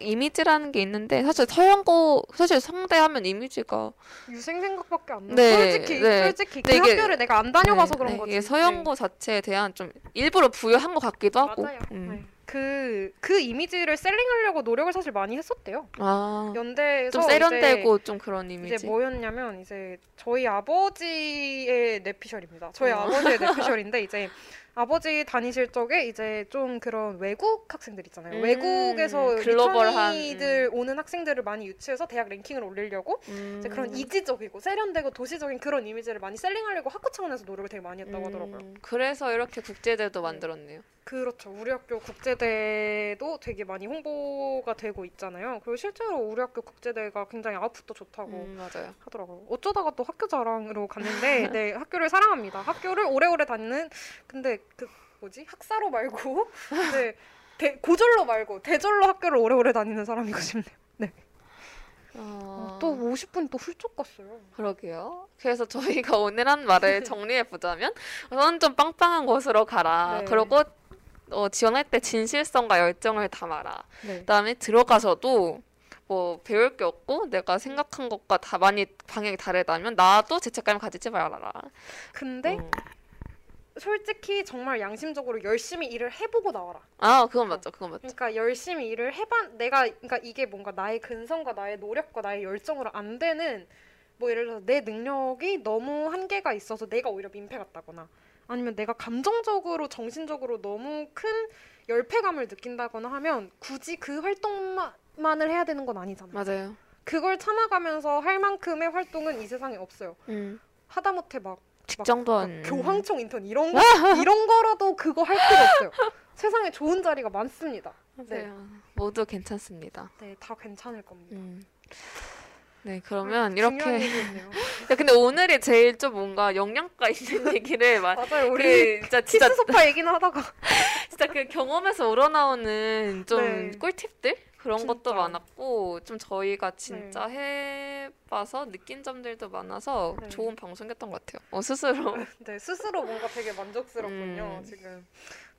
Speaker 2: 이미지라는 게 있는데, 사실 서양고, 사실 성대 하면 이미지가.
Speaker 1: 유생 생각밖에 안 나.
Speaker 2: 네,
Speaker 1: 솔직히
Speaker 2: 네.
Speaker 1: 솔직히 그
Speaker 2: 이게-
Speaker 1: 학교를 내가 안 다녀봐서
Speaker 2: 네,
Speaker 1: 그런
Speaker 2: 네,
Speaker 1: 거지.
Speaker 2: 이게 서양고 자체에 대한 좀 일부러 부여한 것 같기도
Speaker 1: 네.
Speaker 2: 하고.
Speaker 1: 맞아요.
Speaker 2: 음.
Speaker 1: 네. 그, 그 이미지를 셀링하려고 노력을 사실 많이 했었대요.
Speaker 2: 아,
Speaker 1: 연대에서
Speaker 2: 좀 세련되고 좀 그런 이미지.
Speaker 1: 이제 뭐였냐면 이제 저희 아버지의 뇌피셜입니다. 저희
Speaker 2: 어.
Speaker 1: 아버지의 뇌피셜인데 이제 아버지 다니실 적에 이제 좀 그런 외국 학생들 있잖아요.
Speaker 2: 음,
Speaker 1: 외국에서
Speaker 2: 글로벌한,
Speaker 1: 리터니들 오는 학생들을 많이 유치해서 대학 랭킹을 올리려고
Speaker 2: 음.
Speaker 1: 이제 그런 이지적이고 세련되고 도시적인 그런 이미지를 많이 셀링하려고 학교 차원에서 노력을 되게 많이 했다고 하더라고요.
Speaker 2: 음, 그래서 이렇게 국제대도 만들었네요.
Speaker 1: 그렇죠. 우리 학교 국제대도 되게 많이 홍보가 되고 있잖아요. 그리고 실제로 우리 학교 국제대가 굉장히 아웃풋도 좋다고
Speaker 2: 음, 맞아요.
Speaker 1: 하더라고요. 어쩌다가 또 학교 자랑으로 갔는데 네 학교를 사랑합니다. 학교를 오래오래 다니는 근데 그 뭐지 학사로 말고 네 대, 고졸로 말고 대졸로 학교를 오래오래 다니는 사람이고 싶네요.
Speaker 2: 어,
Speaker 1: 또 50분 또 훌쩍 갔어요.
Speaker 2: 그러게요. 그래서 저희가 오늘 한 말을 정리해 보자면 우선 좀 빵빵한 곳으로 가라.
Speaker 1: 네.
Speaker 2: 그리고 어, 지원할 때 진실성과 열정을 담아라.
Speaker 1: 네.
Speaker 2: 그다음에 들어가서도 뭐 배울 게 없고 내가 생각한 것과 다 많이 방향이 다르다면 나도 죄책감을 가지지 말아라.
Speaker 1: 근데
Speaker 2: 음.
Speaker 1: 솔직히 정말 양심적으로 열심히 일을 해보고 나와라.
Speaker 2: 아 그건 맞죠. 그건 맞죠.
Speaker 1: 그러니까 열심히 일을 해봐 내가 그러니까 이게 뭔가 나의 근성과 나의 노력과 나의 열정으로 안 되는 뭐 예를 들어서 내 능력이 너무 한계가 있어서 내가 오히려 민폐 같다거나 아니면 내가 감정적으로 정신적으로 너무 큰 열패감을 느낀다거나 하면 굳이 그 활동만을 해야 되는 건 아니잖아요.
Speaker 2: 맞아요.
Speaker 1: 그걸 참아가면서 할 만큼의 활동은 이 세상에 없어요.
Speaker 2: 음.
Speaker 1: 하다못해 막
Speaker 2: 직장도 막안
Speaker 1: 교황청 인턴 이런 거 이런 거라도 그거 할 필요 없어요. 세상에 좋은 자리가 많습니다. 네.
Speaker 2: 맞아요. 모두 괜찮습니다.
Speaker 1: 네, 다 괜찮을 겁니다.
Speaker 2: 음. 네, 그러면
Speaker 1: 중요한
Speaker 2: 이렇게. 야, 근데 오늘이 제일 좀 뭔가 영양가 있는 얘기를 막.
Speaker 1: 맞아요. 우리
Speaker 2: 그 진짜 진짜
Speaker 1: 키스 소파 얘기는 하다가
Speaker 2: 진짜 그 경험에서 우러나오는 좀
Speaker 1: 네.
Speaker 2: 꿀팁들 그런
Speaker 1: 진짜.
Speaker 2: 것도 많았고 좀 저희가 진짜 해봐서 느낀 점들도 많아서
Speaker 1: 네.
Speaker 2: 좋은 방송이었던 것 같아요. 어, 스스로.
Speaker 1: 네, 스스로 뭔가 되게 만족스럽군요.
Speaker 2: 음.
Speaker 1: 지금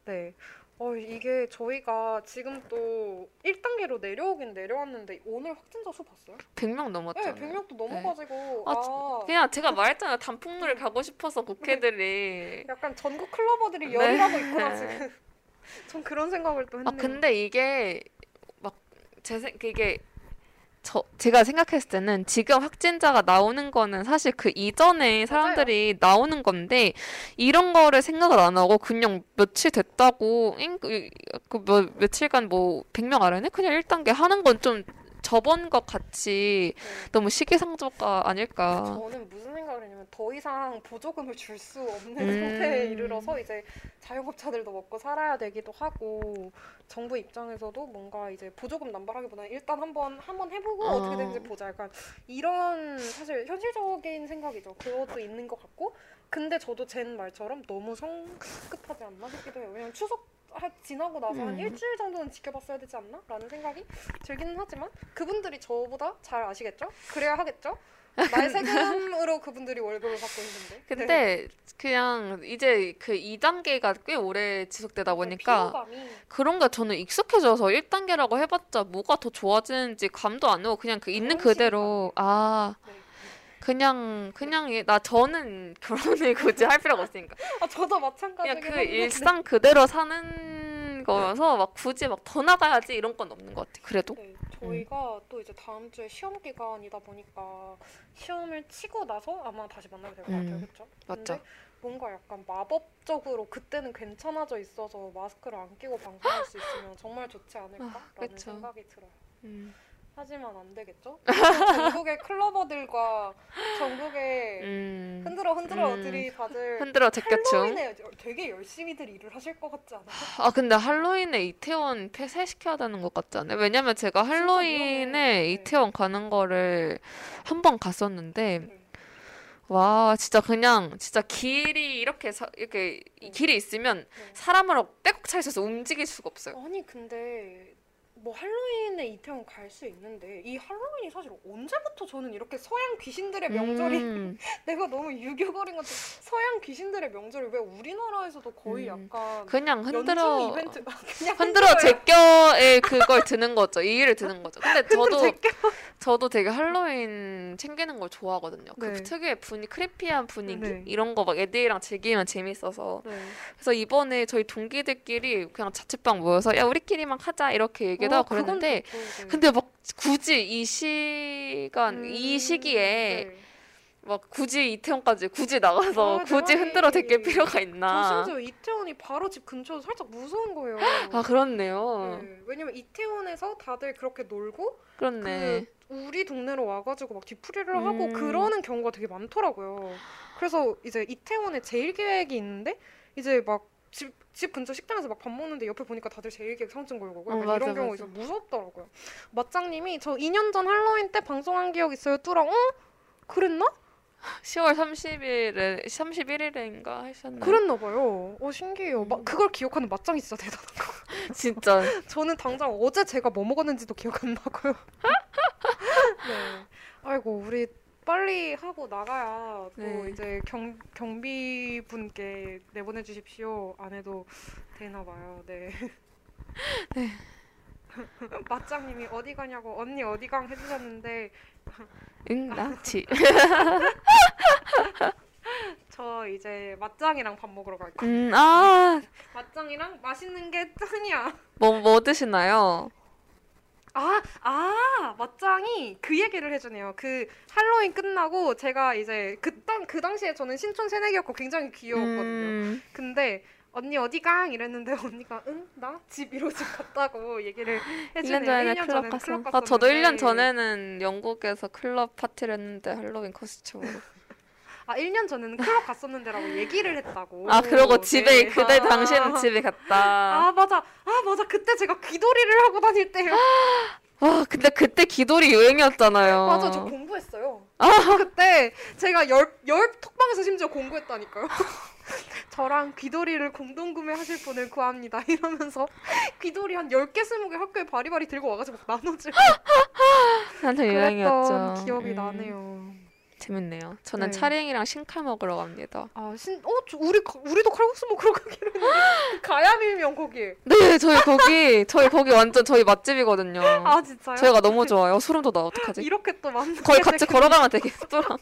Speaker 1: 네. 어, 이게 저희가 지금 또 1단계로 내려오긴 내려왔는데 오늘 확진자 수 봤어요?
Speaker 2: 100명 넘었잖아요.
Speaker 1: 네, 100명도 넘어가지고
Speaker 2: 아,
Speaker 1: 아,
Speaker 2: 그냥 제가 말했잖아요. 단풍놀이 가고 싶어서 국회들이.
Speaker 1: 약간 전국 클러버들이
Speaker 2: 네.
Speaker 1: 열일하고 있구나 지금. 전 그런 생각을
Speaker 2: 또아
Speaker 1: 했네요.
Speaker 2: 근데 이게 막제 이게 저 제가 생각했을 때는 지금 확진자가 나오는 거는 사실 그 이전에 사람들이 나오는 건데 이런 거를 생각을 안 하고 그냥 며칠 됐다고 그몇 며칠간 뭐 100명 아래네? 그냥 1단계 하는 건 좀 저번 것 같이
Speaker 1: 네.
Speaker 2: 너무 시기상조가 아닐까.
Speaker 1: 저는 무슨 생각을 했냐면 더 이상 보조금을 줄 수 없는
Speaker 2: 음.
Speaker 1: 상태에 이르러서 이제 자영업자들도 먹고 살아야 되기도 하고 정부 입장에서도 뭔가 이제 보조금 남발하기보다는 일단 한번 한번 해보고
Speaker 2: 어.
Speaker 1: 어. 떻게 되는지 보자 약간 이런 사실 현실적인 생각이죠 그것도 있는 것 같고 근데 저도 젠 말처럼 너무 성급하지 않나 싶기도 해요 왜냐면 추석 하- 지나고 나서 한
Speaker 2: 음.
Speaker 1: 일주일 정도는 지켜봤어야 되지 않나? 라는 생각이 들기는 하지만 그분들이 저보다 잘 아시겠죠? 그래야 하겠죠? 나의 세금으로 그분들이 월급을 받고 있는데. 네.
Speaker 2: 근데 그냥 이제 그 2단계가 꽤 오래 지속되다 보니까
Speaker 1: 피로감이
Speaker 2: 그런 게 저는 익숙해져서 1단계라고 해봤자 뭐가 더 좋아지는지 감도 안 오고 그냥 그 있는 그대로 아
Speaker 1: 네.
Speaker 2: 그냥 그냥 이- 나 저는 결혼을 굳이 할 필요가 없으니까
Speaker 1: 아 저도 마찬가지긴
Speaker 2: 그. 일상 그대로 사는 거여서 막 굳이 막 더 나가야지 이런 건 없는 것 같아 그래도
Speaker 1: 네, 저희가 또 이제 다음 주에 시험 기간이다 보니까 시험을 치고 나서 아마 다시 만나게 될 것 같아요,
Speaker 2: 음,
Speaker 1: 그렇죠?
Speaker 2: 맞죠.
Speaker 1: 뭔가 약간 마법적으로 그때는 괜찮아져 있어서 마스크를 안 끼고 방송할 수 있으면 정말 좋지 않을까라는
Speaker 2: 아.
Speaker 1: 생각이 들어요.
Speaker 2: 음.
Speaker 1: 하지만 안 되겠죠? 전국의 클러버들과 전국의
Speaker 2: 음.
Speaker 1: 흔들어 흔들어
Speaker 2: 음.
Speaker 1: 들이 다들
Speaker 2: 흔들어 제껴충
Speaker 1: 할로윈에 되게 열심히들 일을 하실 것 같지 않아요?
Speaker 2: 아 근데 할로윈에 이태원 폐쇄시켜야 되는 것 같지 않아요? 왜냐면 제가. 할로윈에
Speaker 1: 네.
Speaker 2: 이태원 가는 거를 한 번 갔었는데
Speaker 1: 네.
Speaker 2: 와 진짜 그냥 진짜 길이 이렇게 서, 이렇게 이 길이 있으면
Speaker 1: 네.
Speaker 2: 사람으로 떼곡 차 있어서 움직일 수가 없어요.
Speaker 1: 아니 근데 뭐 할로윈에 이태원 갈 수 있는데 이 할로윈이 사실 언제부터 저는 이렇게 서양 귀신들의 명절이
Speaker 2: 음,
Speaker 1: 내가 너무 유교거린 것 같아 서양 귀신들의 명절이 왜 우리나라에서도 거의
Speaker 2: 음.
Speaker 1: 약간
Speaker 2: 그냥 흔들어
Speaker 1: 이벤트 그냥
Speaker 2: 흔들어. 제껴에 그걸 드는 거죠. 이의를 드는 거죠. 근데 저도. 저도 되게 할로윈 챙기는 걸 좋아하거든요.
Speaker 1: 네.
Speaker 2: 그 특유의 분위 크리피한 분위기
Speaker 1: 네.
Speaker 2: 이런 거 막 애들이랑 즐기면 재밌어서
Speaker 1: 네.
Speaker 2: 그래서 이번에 저희 동기들끼리 그냥 자취방 모여서 야 우리끼리만 하자 이렇게 얘기 도
Speaker 1: 어,
Speaker 2: 하고
Speaker 1: 그건
Speaker 2: 그랬는데
Speaker 1: 좋죠, 네.
Speaker 2: 근데 막 굳이 이 시간 이
Speaker 1: 음,
Speaker 2: 시기에
Speaker 1: 네.
Speaker 2: 막 굳이 이태원까지 굳이 나가서
Speaker 1: 아,
Speaker 2: 굳이
Speaker 1: 네.
Speaker 2: 흔들어 제낄 필요가
Speaker 1: 저
Speaker 2: 있나
Speaker 1: 심지어 이태원이 바로 집 근처여서 살짝 무서운 거예요.
Speaker 2: 아 그렇네요
Speaker 1: 네. 왜냐면 이태원에서 다들 그렇게 놀고
Speaker 2: 그렇네
Speaker 1: 그 우리 동네로 와가지고 막 뒤풀이를 하고
Speaker 2: 음.
Speaker 1: 그러는 경우가 되게 많더라고요. 그래서 이제 이태원에 제일 계획이 있는데 이제 막 집, 집 근처 식당에서 막 밥 먹는데 옆에 보니까 다들 제일 계획 상층 걸고
Speaker 2: 어, 맞아,
Speaker 1: 이런 경우. 있어 무섭더라고요. 맞장님이 저 2년 전 할로윈 때 방송한 기억 있어요. 뚜랑 어? 그랬나?
Speaker 2: 10월 30일에 31일인가 하셨나요?
Speaker 1: 그랬나 봐요. 어 신기해요. 마,
Speaker 2: 음.
Speaker 1: 그걸 기억하는 맞장이 진짜 대단한 거.
Speaker 2: 진짜
Speaker 1: 저는 당장 어제 제가 뭐 먹었는지도 기억 안 나고요. 네. 아이고 우리 빨리 하고 나가야 또
Speaker 2: 네.
Speaker 1: 이제 경 경비 분께 내보내 주십시오. 안 해도 되나 봐요. 네.
Speaker 2: 네.
Speaker 1: 맞장님이 어디 가냐고 언니 어디 강 해주셨는데
Speaker 2: 응나치
Speaker 1: 저 이제 맞장이랑 밥 먹으러 갈 거예요.
Speaker 2: 음아뭐
Speaker 1: 맞장이랑 맛있는 게 짱이야.
Speaker 2: 뭐 드시나요?
Speaker 1: 아, 아, 맞짱이 그 얘기를 해주네요. 그 할로윈 끝나고 제가 이제 그 당 그 당시에 저는 신촌 새내기였고 굉장히 귀여웠거든요.
Speaker 2: 음,
Speaker 1: 근데 언니 어디 강 이랬는데 언니가 응 나 집 이로 집 갔다고 얘기를
Speaker 2: 1년
Speaker 1: 해주네요.
Speaker 2: 전에
Speaker 1: 1년
Speaker 2: 클럽 갔어.
Speaker 1: 클럽
Speaker 2: 아, 저도 1년
Speaker 1: 갔었는데.
Speaker 2: 전에는 영국에서 클럽 파티를 했는데 할로윈 코스튬으로.
Speaker 1: 아 1년 전에는 클럽 갔었는데라고 얘기를 했다고.
Speaker 2: 아, 그러고 집에
Speaker 1: 네.
Speaker 2: 그때
Speaker 1: 아.
Speaker 2: 당시에는 집에 갔다.
Speaker 1: 아 맞아 아 맞아 그때 제가 귀돌이를 하고 다닐 때요.
Speaker 2: 와, 근데 그때 기돌이 유행이었잖아요.
Speaker 1: 맞아 저 공부했어요. 그때 제가 열, 열 톡방에서 심지어 공부했다니까요. 저랑 귀돌이를 공동 구매하실 분을 구합니다. 이러면서 귀돌이 한 10개 20개 학교에 바리바리 들고 와가지고 막 나눠주고
Speaker 2: 한참 유행이었죠.
Speaker 1: 기억이
Speaker 2: 음.
Speaker 1: 나네요.
Speaker 2: 재밌네요. 저는
Speaker 1: 네.
Speaker 2: 차량이랑 신칼 먹으러 갑니다.
Speaker 1: 아, 신, 어, 저 우리 가- 우리도 칼국수 먹으러 가기로 했는데 가야밀면 거기.
Speaker 2: 네, 저희 거기 저희 거기 완전 저희 맛집이거든요.
Speaker 1: 아, 진짜요?
Speaker 2: 저희가 너무 좋아요. 소름 돋아. 어떡하지?
Speaker 1: 이렇게 또 만.
Speaker 2: 거의 같이 걸어가면 되겠더라.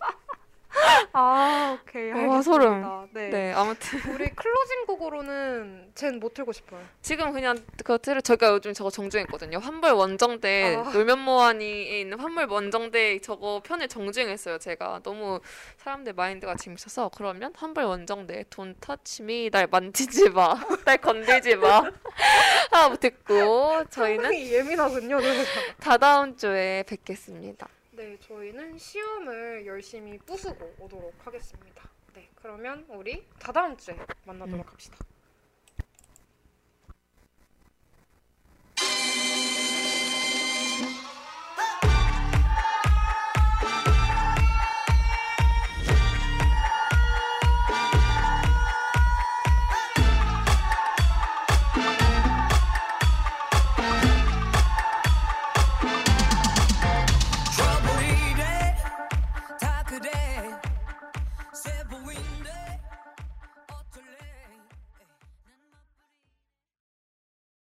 Speaker 1: 아, 오케이.
Speaker 2: 와,
Speaker 1: 알겠습니다.
Speaker 2: 소름.
Speaker 1: 네.
Speaker 2: 네, 아무튼
Speaker 1: 우리 클로징 곡으로는 쟨 못 틀고 싶어요.
Speaker 2: 지금 그냥 그 틀을 저희가 요즘 저거 정주행했거든요. 환불 원정대
Speaker 1: 아.
Speaker 2: 놀면모하니에 있는 환불 원정대 저거 편을 정주행했어요. 제가 너무 사람들 마인드가 재밌어서 그러면 환불 원정대 돈 터치미 날 만지지 마, 날 건들지 마 하고 듣고 저희는
Speaker 1: 예민하군요.
Speaker 2: 다다음 주에 뵙겠습니다.
Speaker 1: 네, 저희는 시험을 열심히 부수고 오도록 하겠습니다. 네, 그러면 우리 다다음 주에 만나도록 음. 합시다.